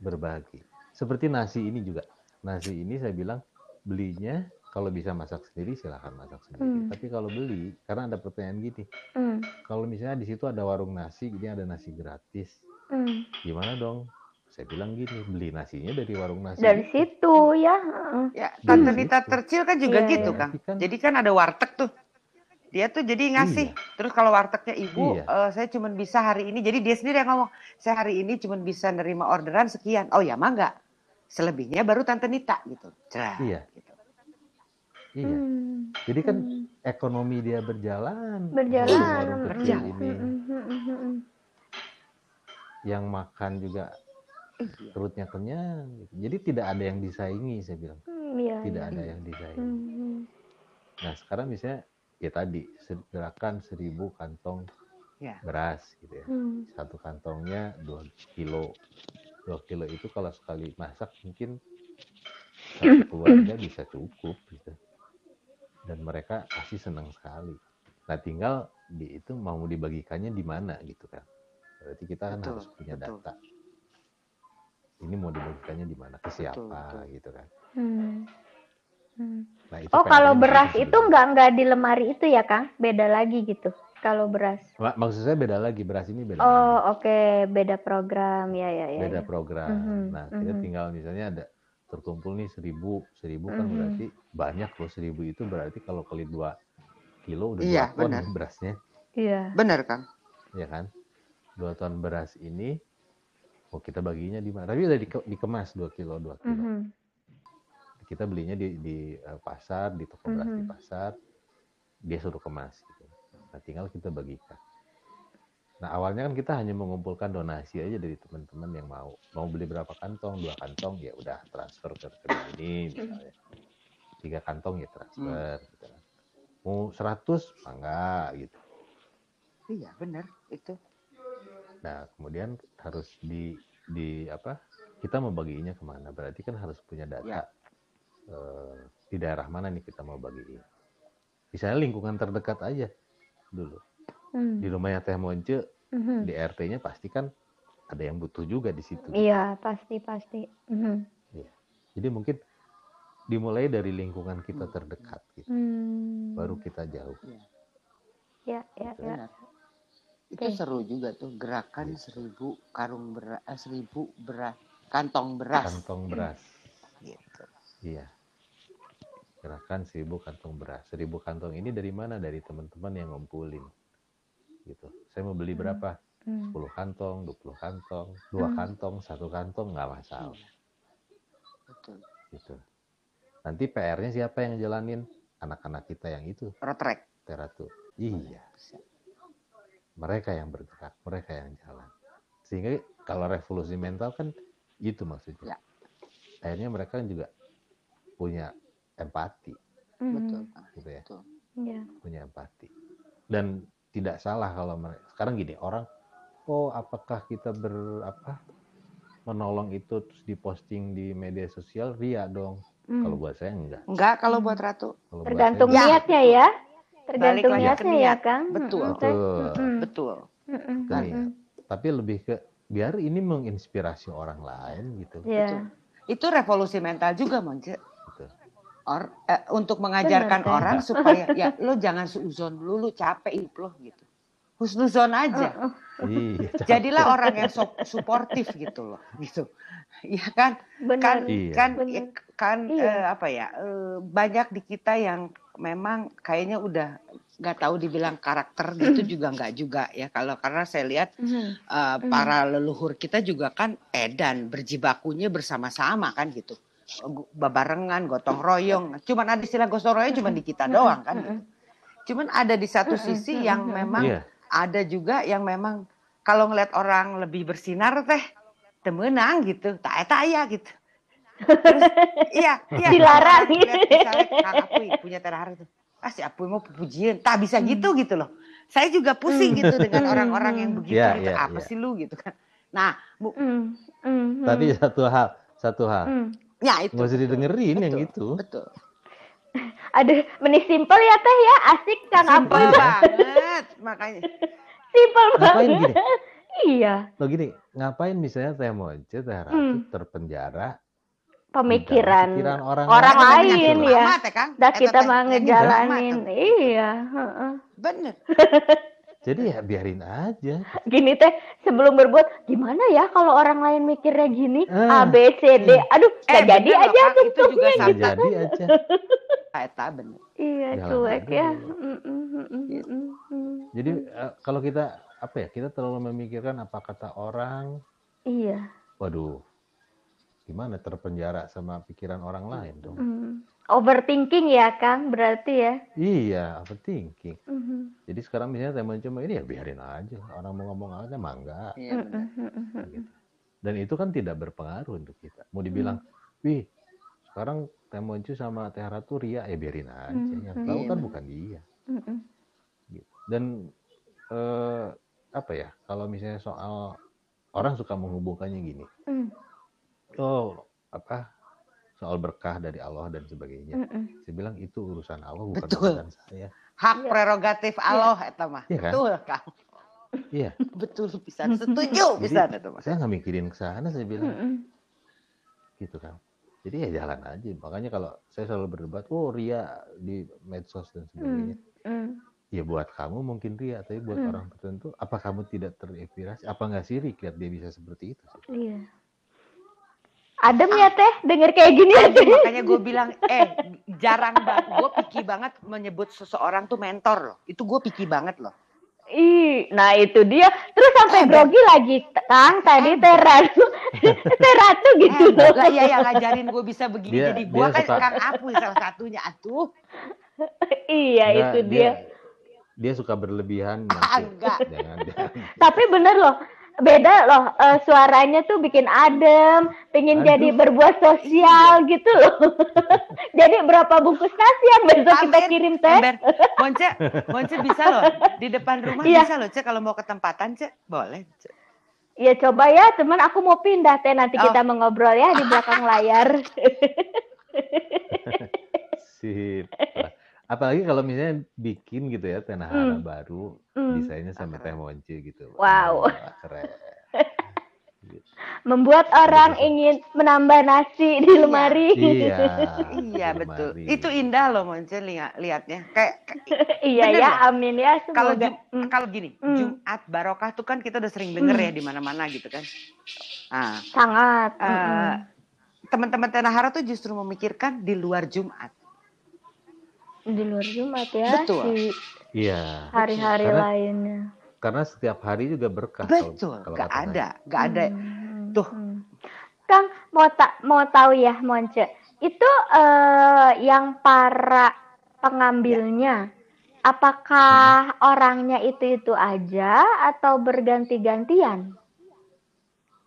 Berbagi. Seperti nasi ini juga. Nasi ini saya bilang belinya kalau bisa masak sendiri silahkan masak sendiri. Hmm. Tapi kalau beli, karena ada pertanyaan gini, Hmm. kalau misalnya di situ ada warung nasi, ini ada nasi gratis, Hmm. gimana dong? Saya bilang gini, beli nasinya dari warung nasi. Dari itu. situ ya. heeh. Ya, Tante. Nita tercil kan juga Iya, gitu. Kang. Berarti kan- Jadi kan ada warteg tuh. Dia tuh jadi ngasih. Terus kalau wartegnya ibu, Iya. eh, saya cuma bisa hari ini. Jadi dia sendiri yang ngomong, saya hari ini cuma bisa nerima orderan sekian. Oh ya, mangga. Selebihnya baru Tante Nita gitu. Cerah. Iya. Gitu. Iya. Hmm. Jadi kan Hmm. ekonomi dia berjalan. Berjalan. Kecil berjalan. ini. Hmm, hmm, hmm, yang makan juga Iya. perutnya kenyang. gitu. Jadi tidak ada yang disaingi, saya bilang. Hmm, Iya. Tidak iya. ada yang disaingi. Hmm. Nah sekarang misalnya ya tadi gerakan seribu kantong Ya. beras gitu ya. Hmm. Satu kantongnya dua kilo. Dua kilo itu kalau sekali masak mungkin satu keluarga bisa cukup gitu. Dan mereka pasti senang sekali. Nah tinggal di itu mau dibagikannya di mana gitu kan. Berarti kita kan Betul, harus punya betul. data. Ini mau dibagikannya di mana ke siapa betul. gitu kan. Hmm. Hmm. Nah, itu Oh, kalau beras itu nggak nggak di lemari itu ya, Kang? Beda lagi gitu. Kalau beras. Mak- Maksud saya beda lagi, beras ini beda Oh, oke, beda program ya ya ya. beda ya. program. Mhm, Nah, kita mhm. tinggal misalnya ada terkumpul nih seribu, seribu kan Mhm. berarti banyak loh seribu itu berarti kalau kali dua kilo udah Iya, dua ton benar. nih berasnya, Iya. Bener Kang. ya kan? Dua ton beras ini, oh kita baginya di mana? Tapi udah dike- dikemas dua kilo, dua kilo. Mhm. Kita belinya di, di eh, pasar, di toko beras di Mhm. pasar, dia suruh kemas. Gitu. Nah tinggal kita bagikan. Nah awalnya kan kita hanya mengumpulkan donasi aja dari teman-teman yang mau mau beli berapa kantong, dua kantong ya udah transfer ke rekening ini misalnya. Tiga kantong ya transfer. Gitu. kan. Mau 100 enggak gitu. Iya bener itu. Nah kemudian harus di di apa? Kita mau baginya ke mana? Berarti kan harus punya data Ya. Eh, di daerah mana nih kita mau bagiin. Misalnya lingkungan terdekat aja dulu. Hmm. Di rumahnya Teh Monce Mhm. di RT-nya pasti kan ada yang butuh juga di situ. Iya, pasti pasti. Mhm. Jadi mungkin dimulai dari lingkungan kita terdekat gitu. Hmm. Baru kita jauh. Ya, ya, Gitu. ya. Itu Oke. seru juga tuh gerakan Gitu. seribu karung beras, eh, seribu beras, kantong beras. Kantong beras. Gitu. Iya. Gerakan seribu kantong beras. Seribu kantong ini dari mana? Dari teman-teman yang ngumpulin. Gitu. Saya mau beli Hmm. berapa? Hmm. 10 kantong, 20 kantong, dua Hmm. kantong, satu kantong nggak masalah. Iya. Betul. Gitu. Nanti PR-nya siapa yang jalanin? Anak-anak kita yang itu, Rotrek. teratu. Iya. Mereka yang bergerak, mereka yang jalan. Sehingga kalau revolusi mental kan itu maksudnya. Ya. Akhirnya mereka juga punya empati, Mhm. Betul. Gitu ya, Betul. Iya. punya empati. Dan tidak salah kalau mereka sekarang gini orang, oh apakah kita ber apa menolong itu terus diposting di media sosial ria dong? Hmm. Kalau buat saya enggak. Enggak kalau Hmm. buat Ratu. Kalau buat Tergantung saya, Ya, niatnya ya. Tergantung niatnya ya. Kang. Betul. Betul. Mm-mm. Betul. Niat. mm-mm. Tapi lebih ke biar ini menginspirasi orang lain gitu. Iya. Betul. Itu revolusi mental juga, Monce. Or, eh, untuk mengajarkan Benar, Teh. orang supaya ya lo jangan suuzon dulu, lu capek hidup lo gitu. Husnuzon aja. Uh-uh. Iya. Jadilah orang yang so- suportif gitu loh, gitu. Iya kan? kan Benar. Iya. kan ya, kan Iya. eh, apa ya eh, banyak di kita yang memang kayaknya udah nggak tahu dibilang karakter gitu juga nggak juga ya kalau karena saya lihat Mhm. eh, para leluhur kita juga kan edan berjibakunya bersama-sama kan gitu Babarengan gotong royong. Cuman ada istilah gotong royong cuma di kita doang kan gitu. cuman ada di satu sisi yang memang Iya. ada juga yang memang kalau ngeliat orang lebih bersinar teh temenang gitu. Tak eta aya gitu. Terus, iya iya. Dilarang. Misalnya Kang Apuy punya terahar itu. Ah si Apuy mau pujian tak bisa gitu gitu loh. Saya juga pusing gitu dengan orang-orang yang begitu Iya, gitu. iya, apa iya. sih lu? gitu kan. Nah bu, Mm, mm, Tapi satu hal, satu hal. mm. Ya itu Nggak usah betul, didengerin yang betul, gitu. betul Aduh, meni simple ya Teh ya, asik simpel Apoy. banget makanya Simple Ngapain banget. gini? Iya, Lo gini, ngapain misalnya Teh Monce, Teh Ratu Hmm. terpenjara pemikiran pikiran orang, orang lain penyakit ya. lama teh, Kang. Dah Eta kita mah penyakit ngejalanin. Iya, heeh. bener Jadi ya biarin aja. Gini teh, sebelum berbuat gimana ya kalau orang lain mikirnya gini? Ah. A B C D. Aduh, Eh, jadi aja Kang. Itu juga Sampai- jadi aja. Eta bener Iya, cuek ya. Jadi kalau kita apa ya, kita terlalu memikirkan apa kata orang. Iya. Waduh, gimana terpenjara sama pikiran orang lain dong? mm. Overthinking ya, Kang, berarti ya. Iya, overthinking. Mhm. Jadi sekarang misalnya teman cuma ini ya biarin aja. Orang mau ngomong apa mangga. iya Mm, mm, mm, mm, gitu. Dan itu kan tidak berpengaruh untuk kita. Mau dibilang, wih, sekarang Teh Moncu sama Teh Ratu ria, ya biarin aja. Hmm, Yang hmm. tahu Iya, kan bukan dia. mm, mm. Gitu. Dan eh, apa ya, kalau misalnya soal orang suka menghubungkannya gini, Mm, oh apa soal berkah dari Allah dan sebagainya. mm, mm. Saya bilang itu urusan Allah bukan Betul. urusan saya. hak Iya. prerogatif Allah eta mah Iya kan? betul Kang Iya, betul bisa setuju bisa eta mah saya nggak mikirin ke sana, saya bilang Mm, mm. gitu kan. Jadi ya jalan aja. Makanya kalau saya selalu berdebat, oh ria di medsos dan sebagainya. Mm. Ya buat kamu mungkin ria, tapi buat Hmm. orang tertentu, apa kamu tidak terinspirasi? Apa nggak sirik lihat dia bisa seperti itu? Iya. Adem ya teh, denger kayak gini ya Aduh, teh. makanya gue bilang, eh jarang banget, gue picky banget menyebut seseorang tuh mentor loh. Itu gue picky banget loh. Ih, nah itu dia. Terus sampai Eh, grogi lagi, Kang. Tadi Eh, teh ratu, teh ratu gitu Eh, loh. lah iya yang ngajarin gue bisa begini Dia- jadi dia gue kan suka- Kang Apuy salah satunya atuh. Iya, Enggak, itu dia. Dia suka berlebihan. Ah, nanti. enggak. Jangan, jangan. Tapi bener loh, beda loh. eh, suaranya tuh bikin adem, pengen Aduh. jadi berbuat sosial gitu loh. jadi berapa bungkus nasi yang besok kita kirim teh? Monce, Monce bisa loh di depan rumah Iya. bisa loh cek kalau mau ke tempatan cek boleh. Cek. Ya coba ya, teman aku mau pindah teh nanti Oh. kita mengobrol ya di belakang layar. Sip. Apalagi kalau misalnya bikin gitu ya teh nahara Hmm. baru, Hmm. desainnya sama teh monci gitu. Wow. Wah, keren. Gitu. Membuat orang ingin menambah nasi di Iya. lemari. Iya. Iya betul. lemari. Itu indah loh Monce lihat lihatnya. Kayak iya ya, loh. amin ya kalau Hmm. kalau gini, Hmm. Jumat barokah tuh kan kita udah sering denger Hmm. ya di mana-mana gitu kan. Nah, Sangat. eh, mm-mm. teman-teman Tenahara tuh justru memikirkan di luar Jumat. Di luar Jumat ya Betul. di Iya. hari-hari Karena- lainnya. Karena setiap hari juga berkah. kalau- Betul, kalau gak kata saya. ada, gak ada. Hmm, Tuh. hmm. Kang mau tak mau tahu ya Monce, itu eh, yang para pengambilnya, apakah orangnya itu itu aja atau berganti-gantian?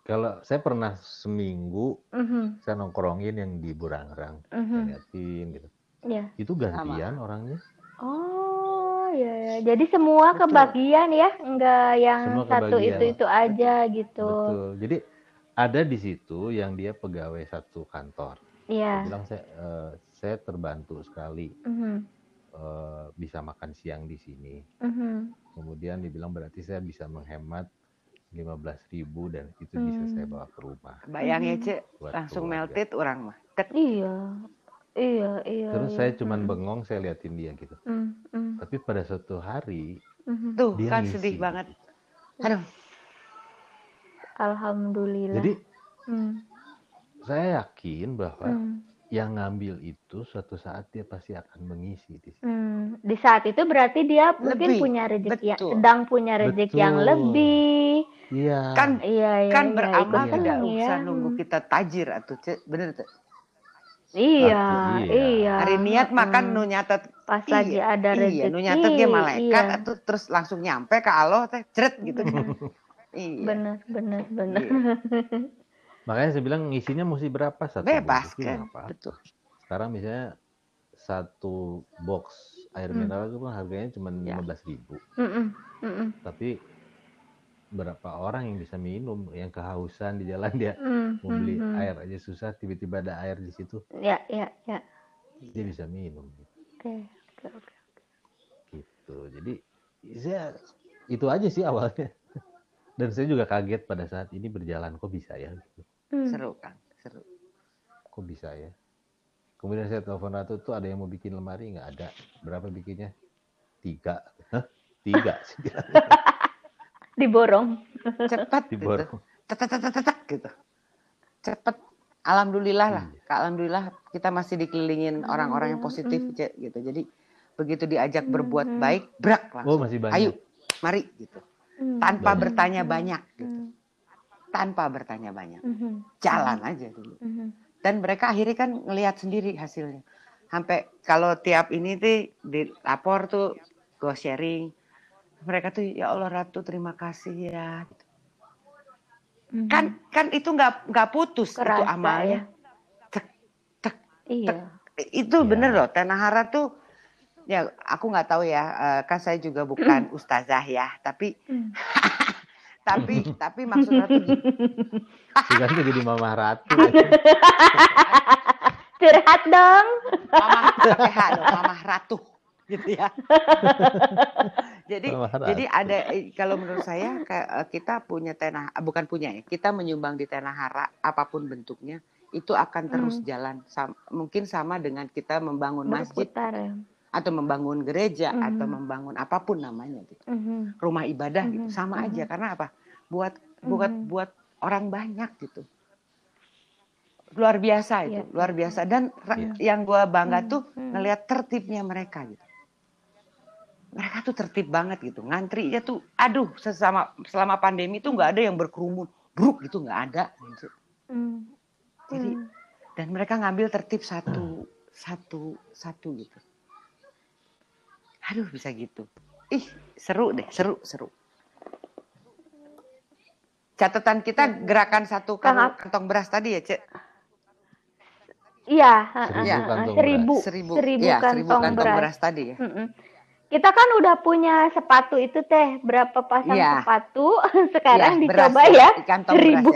Kalau saya pernah seminggu Mhm, saya nongkrongin yang di Burangrang, mhm, liatin gitu. Ya. Itu gantian orangnya. Oh ya, ya. Jadi semua Betul. kebagian ya, enggak yang Semua satu kebagian. itu itu aja gitu. Betul. Jadi ada di situ yang dia pegawai satu kantor. Dia Iya. bilang saya eh, saya terbantu sekali Mhm, eh, bisa makan siang di sini. mhm. Kemudian dibilang berarti saya bisa menghemat 15.000 dan itu bisa Hmm. saya bawa ke rumah. Bayang ya Mhm. cek, langsung keluarga. melted orang mah. Iya, iya, iya. Terus iya. saya cuman Mm, bengong saya liatin dia gitu. mm, mm, Tapi pada suatu hari mhm. Tuh dia kan ngisi sedih banget. Aduh, Alhamdulillah. Jadi Mm, saya yakin bahwa mm, yang ngambil itu suatu saat dia pasti akan mengisi di situ. mm. Di saat itu berarti dia mungkin Lebih, punya rezeki yang sedang punya rezeki yang lebih. Iya. kan Iya, iya, kan iya. beramal Iya. tidak seneng ya. usah nunggu kita tajir atau cek bener tuh. Iya, Iya. iya. Hari niat makan Mm. nu nyatet Pas iya, lagi ada rezeki. iya nu nyatet dia malaikat iya. atau terus langsung nyampe ke Allah teh ceret gitu iya. Bener, bener, bener. Iya. Makanya saya bilang ngisinya mesti berapa satu Bebas juga kan. apa-apa. Betul. Sekarang misalnya satu box air Hmm. mineral itu kan harganya cuma Ya. 15.000 Mm-mm, mm-mm, Tapi berapa orang yang bisa minum yang kehausan di jalan dia mm, mau beli mm, mm. air aja susah tiba-tiba ada air di situ Ya, ya, ya. dia bisa minum Oke, oke, oke. gitu jadi saya itu aja sih awalnya dan saya juga kaget pada saat ini berjalan kok bisa ya gitu. Hmm. Seru kan, seru. kok bisa ya kemudian saya telepon Ratu tuh ada yang mau bikin lemari nggak ada berapa bikinnya tiga Hah? tiga sih Diborong. Cepat gitu. diborong tek, tek, gitu. Cepet. Alhamdulillah lah. Kak, Alhamdulillah kita masih dikelilingin orang-orang yang positif Mm. Cek, gitu. Jadi begitu diajak berbuat Mm. baik, brak oh langsung. masih banyak Ayo, mari gitu. Hmm. Tanpa Banyak. bertanya banyak gitu. Hmm. Tanpa bertanya banyak. Jalan aja dulu. Dan mereka akhirnya kan ngelihat sendiri hasilnya. Sampai kalau tiap ini tuh dilapor tuh go sharing. Mereka tuh ya Allah Ratu terima kasih ya. Gitu. Mhm. Kan kan itu nggak nggak putus itu Kerasa amalnya. ya. Tek, tek, Iya. itu Iya. bener loh Tanahara tuh ya aku nggak tahu ya eh, kan saya juga bukan ustazah ya tapi Hmm. tapi tapi maksudnya tuh jadi Mama Ratu Curhat dong. mama dong mama ratu gitu ya jadi jadi ada eh, kalau menurut saya eh, kita punya tanah eh, bukan punya ya kita menyumbang di Tanahara apa pun bentuknya itu akan terus Hmm. jalan Sam- mungkin sama dengan kita membangun masjid Berputar ya. atau membangun gereja Mhm. atau membangun apa pun namanya gitu Mhm. rumah ibadah gitu Mhm, sama aja mhm. karena apa buat buat Mhm. buat orang banyak gitu luar biasa itu, Iya. luar biasa. Dan Iya. yang gua bangga Hmm, tuh hmm. ngelihat tertibnya mereka gitu. Mereka tuh tertib banget gitu. Ngantrinya tuh, aduh, sesama selama pandemi tuh nggak ada yang berkerumun, bruk gitu nggak ada. Gitu. Hmm. Jadi Hmm. dan mereka ngambil tertib satu, satu, satu gitu. Aduh, bisa gitu. Ih, seru deh, seru, seru. Catatan kita gerakan satu Kang kantong, beras tadi ya, Cek. Iya, Seribu seribu, Seribu, seribu ya, kantong, seribu kantong beras. beras tadi ya. Mm-mm. Kita kan udah punya sepatu itu teh, berapa pasang Iya. sepatu? Sekarang Iya, beras dicoba ya, ya, di kantong beras seribu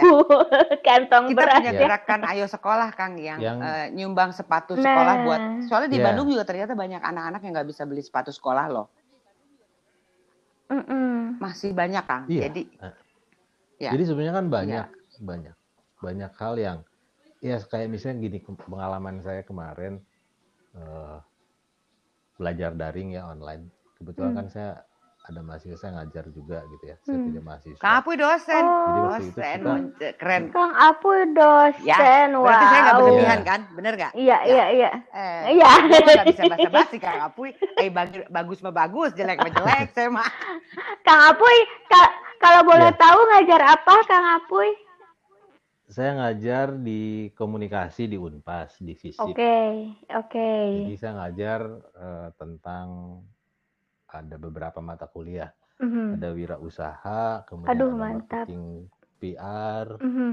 kantong Kita beras punya ya. gerakan Ayo Sekolah, Kang, yang, Yang- eh, nyumbang sepatu sekolah Nah. buat. Soalnya di Iya. Bandung juga ternyata banyak anak-anak yang nggak bisa beli sepatu sekolah loh. Mm-mm. Masih banyak, Kang. Iya. Jadi, Eh, ya. Jadi sebenarnya kan banyak, banyak, banyak hal yang, ya kayak misalnya gini pengalaman saya kemarin eh, belajar daring ya online. Kebetulan Hmm. kan saya ada mahasiswa saya ngajar juga gitu ya. Saya Hmm. punya mahasiswa. Kang Apuy dosen. Oh. Jadi waktu itu dosen, kita- keren. Kang Apuy dosen, Ya, berarti saya nggak wow. berlebihan kan? Bener nggak? Iya, iya, iya. Eh, Iya. Nggak bisa basa-basi Kang Apuy. Eh, bag- bagus mah bagus, jelek mah jelek. Saya mah. Kang Apuy, ka- kalau boleh Iya. tahu ngajar apa Kang Apuy? Saya ngajar di komunikasi di Unpas di fisip. Oke, oke. Jadi saya ngajar eh, tentang ada beberapa mata kuliah. Mhm, Ada wirausaha, kemudian Aduh, ada mantap. marketing PR, mhm.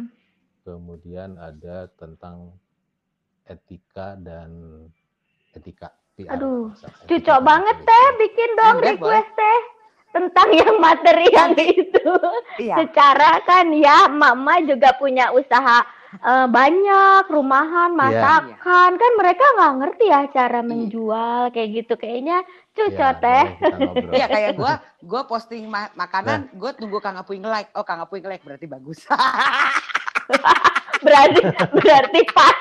kemudian ada tentang etika dan etika PR. Aduh, Cocok banget teh, bikin dong request teh tentang yang materi yang itu. Iya. Secara kan ya, mama juga punya usaha eh, banyak, rumahan, Iya. masakan, kan mereka nggak ngerti ya cara menjual kayak gitu. Kayaknya Ya, cocok teh. ngobrol. Iya kayak gua, gua posting ma- makanan, gua tunggu Kang Apuy nge-like. Oh, Kang Apuy nge-like berarti bagus. berarti berarti pas.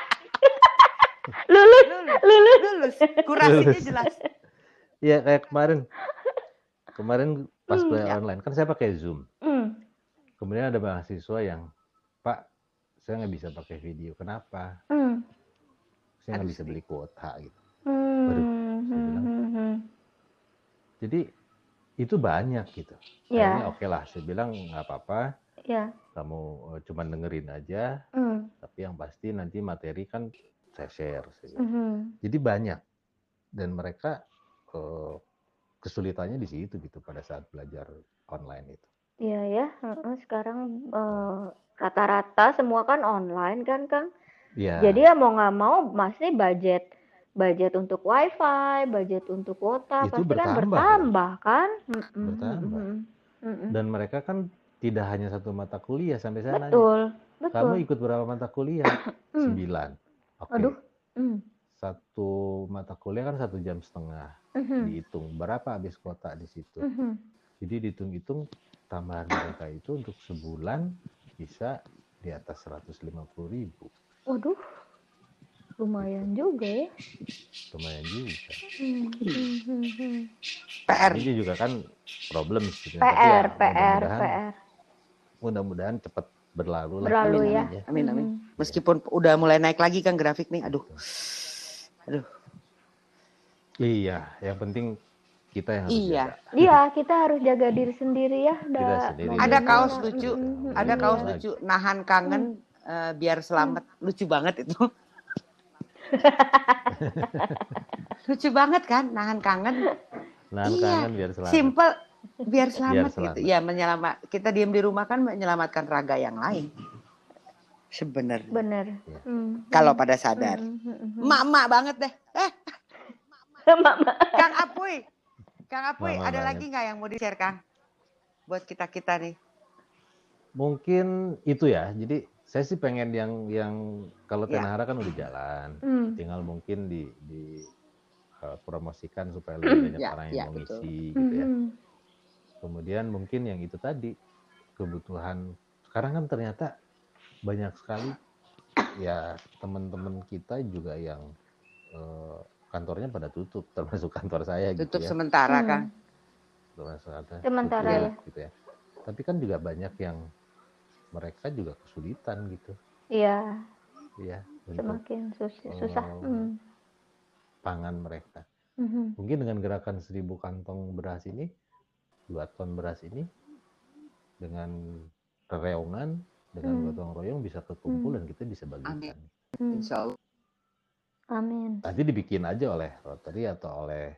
lulus, lulus, lulus. lulus. Kurasinya Lulus. jelas. Iya kayak kemarin. Kemarin pas Hmm, kuliah ya. online kan saya pakai Zoom. Hmm. Kemudian ada mahasiswa yang, Pak, saya nggak bisa pakai video. Kenapa? Hmm. Saya nggak bisa beli kuota gitu. Hmm. Waduh, Hmm. saya bilang, Hmm. Hmm. Jadi itu banyak gitu. Ya. Akhirnya oke lah, saya bilang nggak apa-apa. Ya. Kamu eh, cuman dengerin aja. Hmm. Tapi yang pasti nanti materi kan saya share. saya. Hmm. Jadi banyak dan mereka eh, kesulitannya di situ gitu pada saat belajar online itu. Iya ya, heeh, sekarang eh, rata-rata semua kan online kan Kang. Iya. Jadi ya mau nggak mau masih budget budget untuk wifi, budget untuk kuota Itu pasti kan bertambah, bertambah kan. Mm-mm, Bertambah. mm-mm, dan mereka kan tidak hanya satu mata kuliah sampai saya nanya, Betul, kamu betul. ikut berapa mata kuliah? Hmm. Sembilan. Oke. Aduh. Mm, Satu mata kuliah kan satu jam setengah. mhm, Dihitung berapa habis kuota di situ. mhm. Jadi dihitung-hitung tambahan mereka itu untuk sebulan bisa di atas 150 ribu. Waduh, lumayan juga ya. Lumayan juga. Hmm, hmm. PR. Ini juga kan problem sih. PR, ya PR, mudah-mudahan- PR. Mudah-mudahan cepat berlalu lah. Berlalu Amin, ya. amin Amin, amin. Mhm. Meskipun udah mulai naik lagi kan grafik nih, aduh. Aduh. Iya, yang penting kita yang harus Iya. jaga. Iya, kita harus jaga diri sendiri ya. Kita Da- sendiri Ada kaos lucu, ada iya. kaos lucu nahan kangen eh, biar selamat. Lucu banget itu. lucu banget kan nahan kangen. Nahan Iya, kangen biar selamat. Simple biar selamat, selamat. gitu. Ya menyelamat. Kita diam di rumah kan menyelamatkan raga yang lain. Sebenarnya. Bener. Iya. Hmm. Kalau pada sadar. Hmm, hmm, hmm. Mak-mak banget deh. Eh, Mama. Kang Apuy. Kang Apuy, Mama ada banget. lagi nggak yang mau di-share, Kang? Buat kita-kita nih. Mungkin itu ya. Jadi saya sih pengen yang yang kalau Ya. Tenahara kan udah jalan. Hmm. Tinggal mungkin di di uh, promosikan supaya lebih banyak Ya, orang ya, yang mau betul. ngisi gitu ya. Kemudian mungkin yang itu tadi kebutuhan sekarang kan ternyata banyak sekali ya teman-teman kita juga yang eh, kantornya pada tutup termasuk kantor saya Tutup gitu ya. sementara, Hmm. Kang. Termasuk ada Sementara tutup, ya. gitu ya. Tapi kan juga banyak yang mereka juga kesulitan gitu. Iya. Ya, untuk semakin sus- susah. eh, Hmm. pangan mereka. Mhm. Mungkin dengan gerakan seribu kantong beras ini, dua ton beras ini, dengan rereongan, dengan Hmm. gotong royong bisa kekumpul Hmm. dan kita bisa bagikan. Hmm. Insya Allah. Amin. Nanti dibikin aja oleh Rotary atau oleh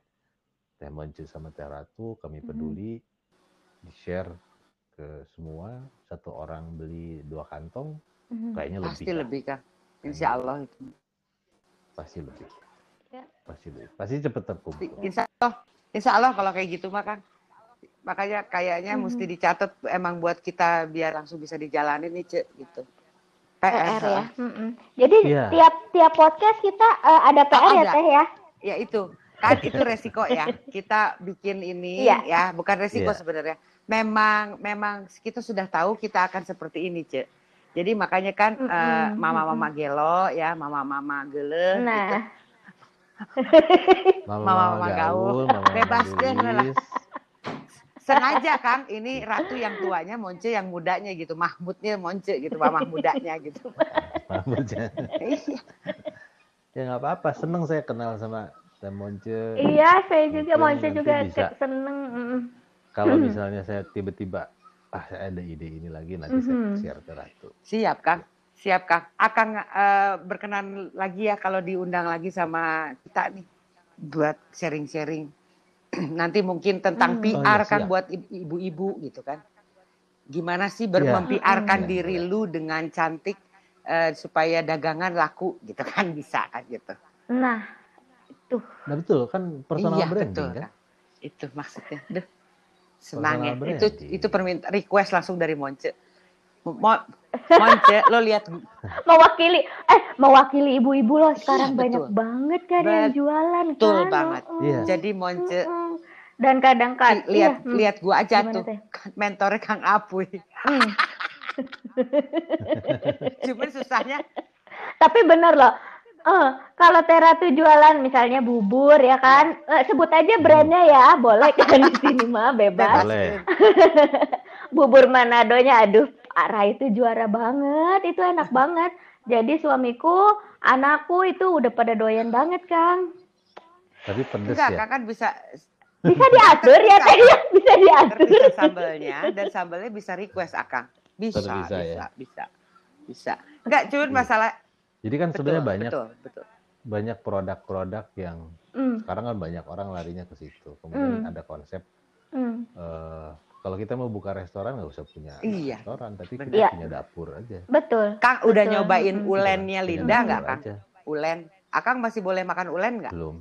Teh Moncu sama Teh Ratu, kami Mhm. peduli, di-share ke semua, satu orang beli dua kantong, Mhm. kayaknya lebih. Pasti lebih Kang. Insya Allah itu. Pasti lebih. Ya. Pasti lebih. Pasti cepet terkumpul. Insya Allah. Insya Allah kalau kayak gitu mah Kang. Makanya kayaknya Mhm. mesti dicatat emang buat kita biar langsung bisa dijalanin nih Cek gitu. PR ya. Mm-mm. Jadi Iya. tiap tiap podcast kita eh, ada PR ya ada. Teh ya. Ya itu. Kan itu resiko ya. Kita bikin ini Iya. ya, bukan resiko Iya. sebenarnya. Memang memang kita sudah tahu kita akan seperti ini, Cek. Jadi makanya kan Mm-mm, eh, mama-mama gelo ya, mama-mama gele gitu. Nah, Mama-mama gaul. mama-mama Bebas deh, lah. Sengaja Kang, ini ratu yang tuanya, Monce yang mudanya gitu. Mahmudnya Monce gitu, mamah mudanya gitu. Rambutnya. Iya. ya nggak apa-apa, seneng saya kenal sama Teh Monce. iya saya juga Monce juga bisa. seneng. mm. Kalau misalnya saya tiba-tiba, ah saya ada ide ini lagi, nanti Mhm. saya share ke Ratu. Siap Kang, siap Kang. Akan eh, berkenan lagi ya kalau diundang lagi sama kita nih buat sharing-sharing. Nanti mungkin tentang Hmm. PR Oh, iya, kan siap. buat ib- ibu-ibu gitu kan. Gimana sih ber Iya. mempiarkan Hmm. diri lu dengan cantik eh, supaya dagangan laku gitu kan bisa kan gitu. Nah, Nah betul kan personal iya branding betul kan? Kang. Itu maksudnya. Duh, senang ya. Itu itu perminta request langsung dari Monce. Mo Monce, lo lihat mewakili eh mewakili ibu-ibu loh sekarang Iya, banyak betul. banget kan yang jualan betul kan. banget. Mm-mm. Iya. jadi Monce Mm-mm. Dan kadang kan Li- lihat iya, mm. lihat gua aja Gimana, tuh Teh? mentornya Kang Apuy. Mm. Cuman susahnya Tapi bener loh. Eh, kalau Tera tuh jualan misalnya bubur ya kan, Eh, sebut aja brandnya ya, boleh kan di sini mah bebas. Boleh. Bubur Manadonya, aduh, Ara itu juara banget, itu enak banget. Jadi suamiku, anakku itu udah pada doyan banget, Kang. Tapi pedes enggak ya. Kang kan bisa Bisa diatur ya, Teh ya, bisa diatur. terpisah sambelnya dan sambelnya bisa request Akang. Bisa, Tetap bisa, bisa, ya? bisa, bisa. Enggak, cuman Iya. masalah Jadi kan betul, sebenarnya banyak betul, betul. banyak produk-produk yang Mm, sekarang kan banyak orang larinya ke situ. Kemudian Hmm. ada konsep mm. eh, kalau kita mau buka restoran nggak usah punya Iya. restoran, tapi kita Iya. punya dapur aja. Betul. Kang udah Betul. nyobain Mm. ulennya Linda enggak, Kang? aja. Ulen. Akang masih boleh makan ulen enggak? Belum.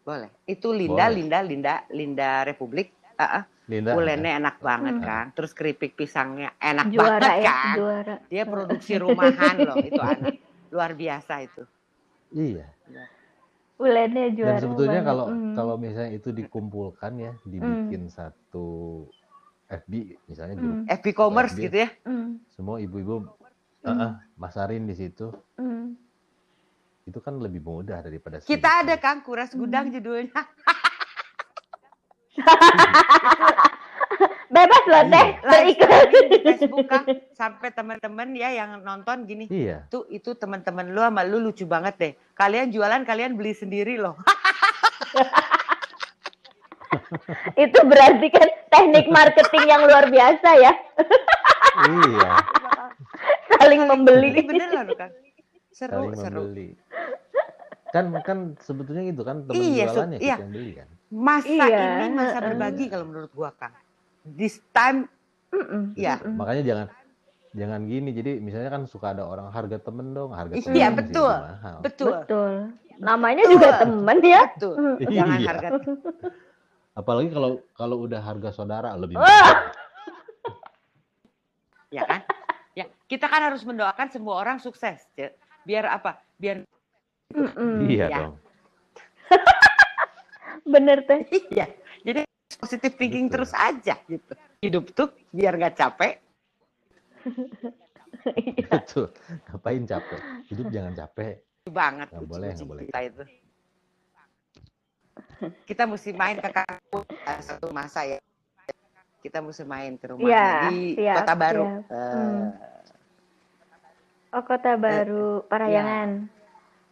Boleh. Itu Linda, Boleh. Linda, Linda, Linda Republik. Ah, ah. Linda. ulennya enak banget, Hmm. Kang. Terus keripik pisangnya enak Juara banget, ya, Kang. juara. Dia produksi rumahan loh, itu anak. Luar biasa itu. Iya. Ulennya Dan juara. sebetulnya banget. kalau Mm. kalau misalnya itu dikumpulkan ya, dibikin satu FB misalnya grup Mm, FB Commerce FB. gitu ya. mm, semua ibu-ibu Hmm. ah, ah, masarin di situ, mm. itu kan lebih mudah daripada Kita ada. Kang Kuras Gudang judulnya. Bebas loh Iya. teh, streaming di Facebook Kang. Sampai teman-teman ya yang nonton gini. Iya. Tuh itu teman-teman lu sama lu lucu banget deh. Kalian jualan kalian beli sendiri loh. Itu berarti kan teknik marketing yang luar biasa ya, iya. saling membeli. Ini beneran loh Kang. Seru, Saling seru. membeli. Kan kan sebetulnya gitu kan teman Iya, jualannya Iya. kita yang beli kan. Masa Iya. ini masa berbagi kalau menurut gua Kang. This time Mm-mm. ya. Mm-mm. Makanya jangan jangan gini. Jadi misalnya kan suka ada orang harga temen dong, harga Iya, temen mesti betul. mahal. Betul. Betul. Namanya juga Betul. temen ya. Betul. Mm. Jangan Iya. harga Apalagi kalau kalau udah harga saudara lebih mahal. ya kan? Ya, kita kan harus mendoakan semua orang sukses, Cek. Biar apa? Biar Mm-mm. Iya Ya. dong. Bener teh. iya. Jadi positive thinking Betul. terus aja gitu. Hidup tuh biar nggak capek. Betul. Ngapain capek? Hidup jangan capek. banget kucing- boleh, kucing boleh. kita itu. Kita mesti main ke kampung eh, satu masa ya. Kita mesti main ke rumahnya Iya, di siap, Kota Baru. Eh, Hmm. Oh, Kota Baru, Parayangan. Nanti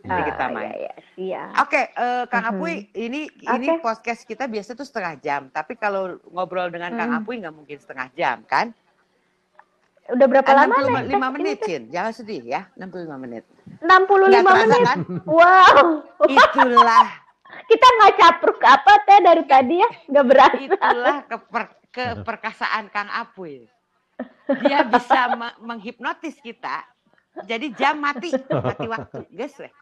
Iya. kita Ah, main. Iya, iya, siap. Oke, eh, Kang Mhm. Apuy, ini ini Oke. podcast kita biasa tuh setengah jam, tapi kalau ngobrol dengan Kang Mhm. Apuy nggak mungkin setengah jam, kan? Udah berapa lama nih? 65 tes menit, ini? Cin. Jangan sedih ya, 65 menit. 65 Nggak terasa menit. kan? Wow. Itulah, Kita nggak capruk apa teh dari tadi ya? Nggak berasa. itulah keper, keperkasaan Kang Apuy. Dia bisa me- menghipnotis kita. Jadi jam mati, mati waktu, guys. weh.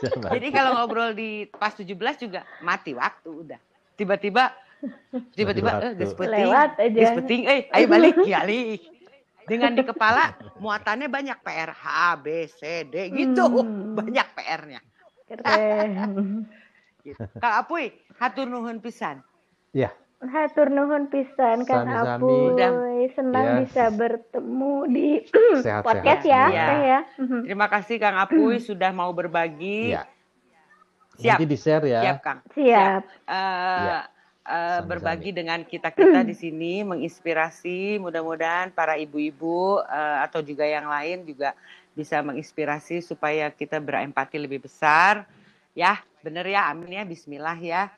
Coba. Jadi kalau ngobrol di pas 17 juga mati waktu udah. Tiba-tiba tiba-tiba eh. Lewat aja. Geus penting eh ayo balik balik. Dengan di kepala muatannya banyak PR H B C D gitu. Hmm. Banyak PR-nya. Keren. Gitu. Kak Apuy, hatur nuhun pisan. Ya, Hatur nuhun pisan Kang Sami-sami. Apuy. Senang Ya. bisa bertemu di sehat-sehat. podcast ya, Iya. Ya. Mhm. Terima kasih Kang Apuy sudah mau berbagi. Iya. Siap. Nanti di-share ya. Siap, Kang. Siap. Eh, Iya. eh, Sami-sami. berbagi dengan kita kita di sini menginspirasi mudah-mudahan para ibu-ibu eh, atau juga yang lain juga bisa menginspirasi supaya kita berempati lebih besar ya bener ya amin ya Bismillah ya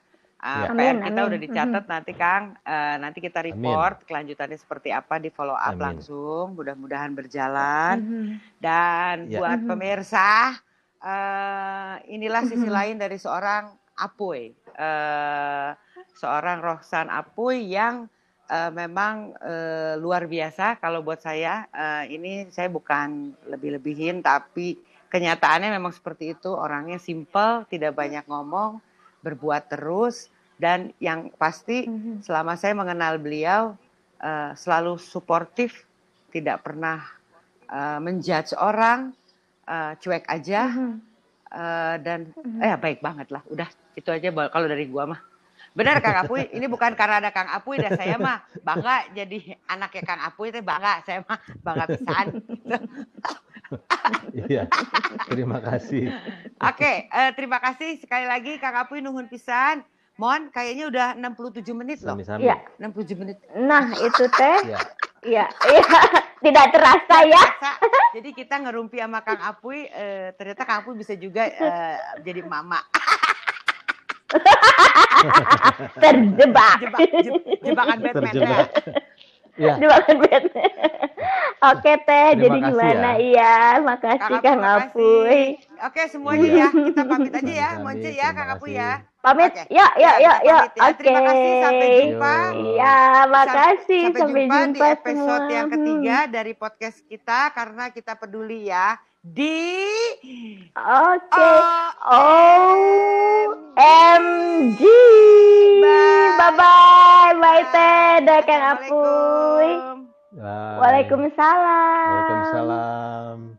Eh, Ya. PR Amin, kita amin. udah dicatat nanti Kang Eh, nanti kita report kelanjutannya seperti apa di follow up Amin. langsung mudah-mudahan berjalan Mhm. dan Ya. buat Mhm. pemirsa, eh, inilah sisi Mhm. lain dari seorang Apuy, Eh, seorang Rohsan Apuy yang eh, memang eh, luar biasa. Kalau buat saya, eh, ini saya bukan lebih-lebihin, tapi kenyataannya memang seperti itu. Orangnya simple, tidak banyak ngomong, berbuat terus, dan yang pasti Mhm. selama saya mengenal beliau eh, selalu suportif, tidak pernah eh, menjudge orang, eh, cuek aja Mhm. eh, dan Mhm. eh baik banget lah. Udah itu aja kalau dari gua mah. Benar Kang Apuy, ini bukan karena ada Kang Apuy dan saya mah bangga jadi anaknya Kang Apuy itu bangga, saya mah bangga pisan. Iya. Terima kasih. Oke, eh, terima kasih sekali lagi Kang Apuy nuhun pisan. Mon, kayaknya udah 67 menit loh. Sami-sami. Iya. 67 menit. Nah, itu teh. Iya. Iya, iya. Tidak terasa ya. Terasa. Jadi kita ngerumpi sama Kang Apuy, eh, ternyata Kang Apuy bisa juga eh, jadi mama. Terjebak. Jebak, jeb- jebakan Batman ya. Terjebak. Ya, Jebakan Batman. Oke teh, Terima jadi kasih gimana? ya. Iya, makasih Kang Apuy. Oke semuanya ya, kita pamit aja ya, Monce ya, Kang Apuy ya. Pamit. Oke. Ya, ya, ya, kita ya. pamit ya. Oke. Terima kasih, sampai jumpa. Iya, makasih. Sampai, Sampai jumpa, jumpa, di episode semua. yang ketiga dari podcast kita karena kita peduli ya di Oke. Oh, OMG. Bye. Bye bye. Bye teh, Kang Apuy. Waalaikumsalam. Waalaikumsalam.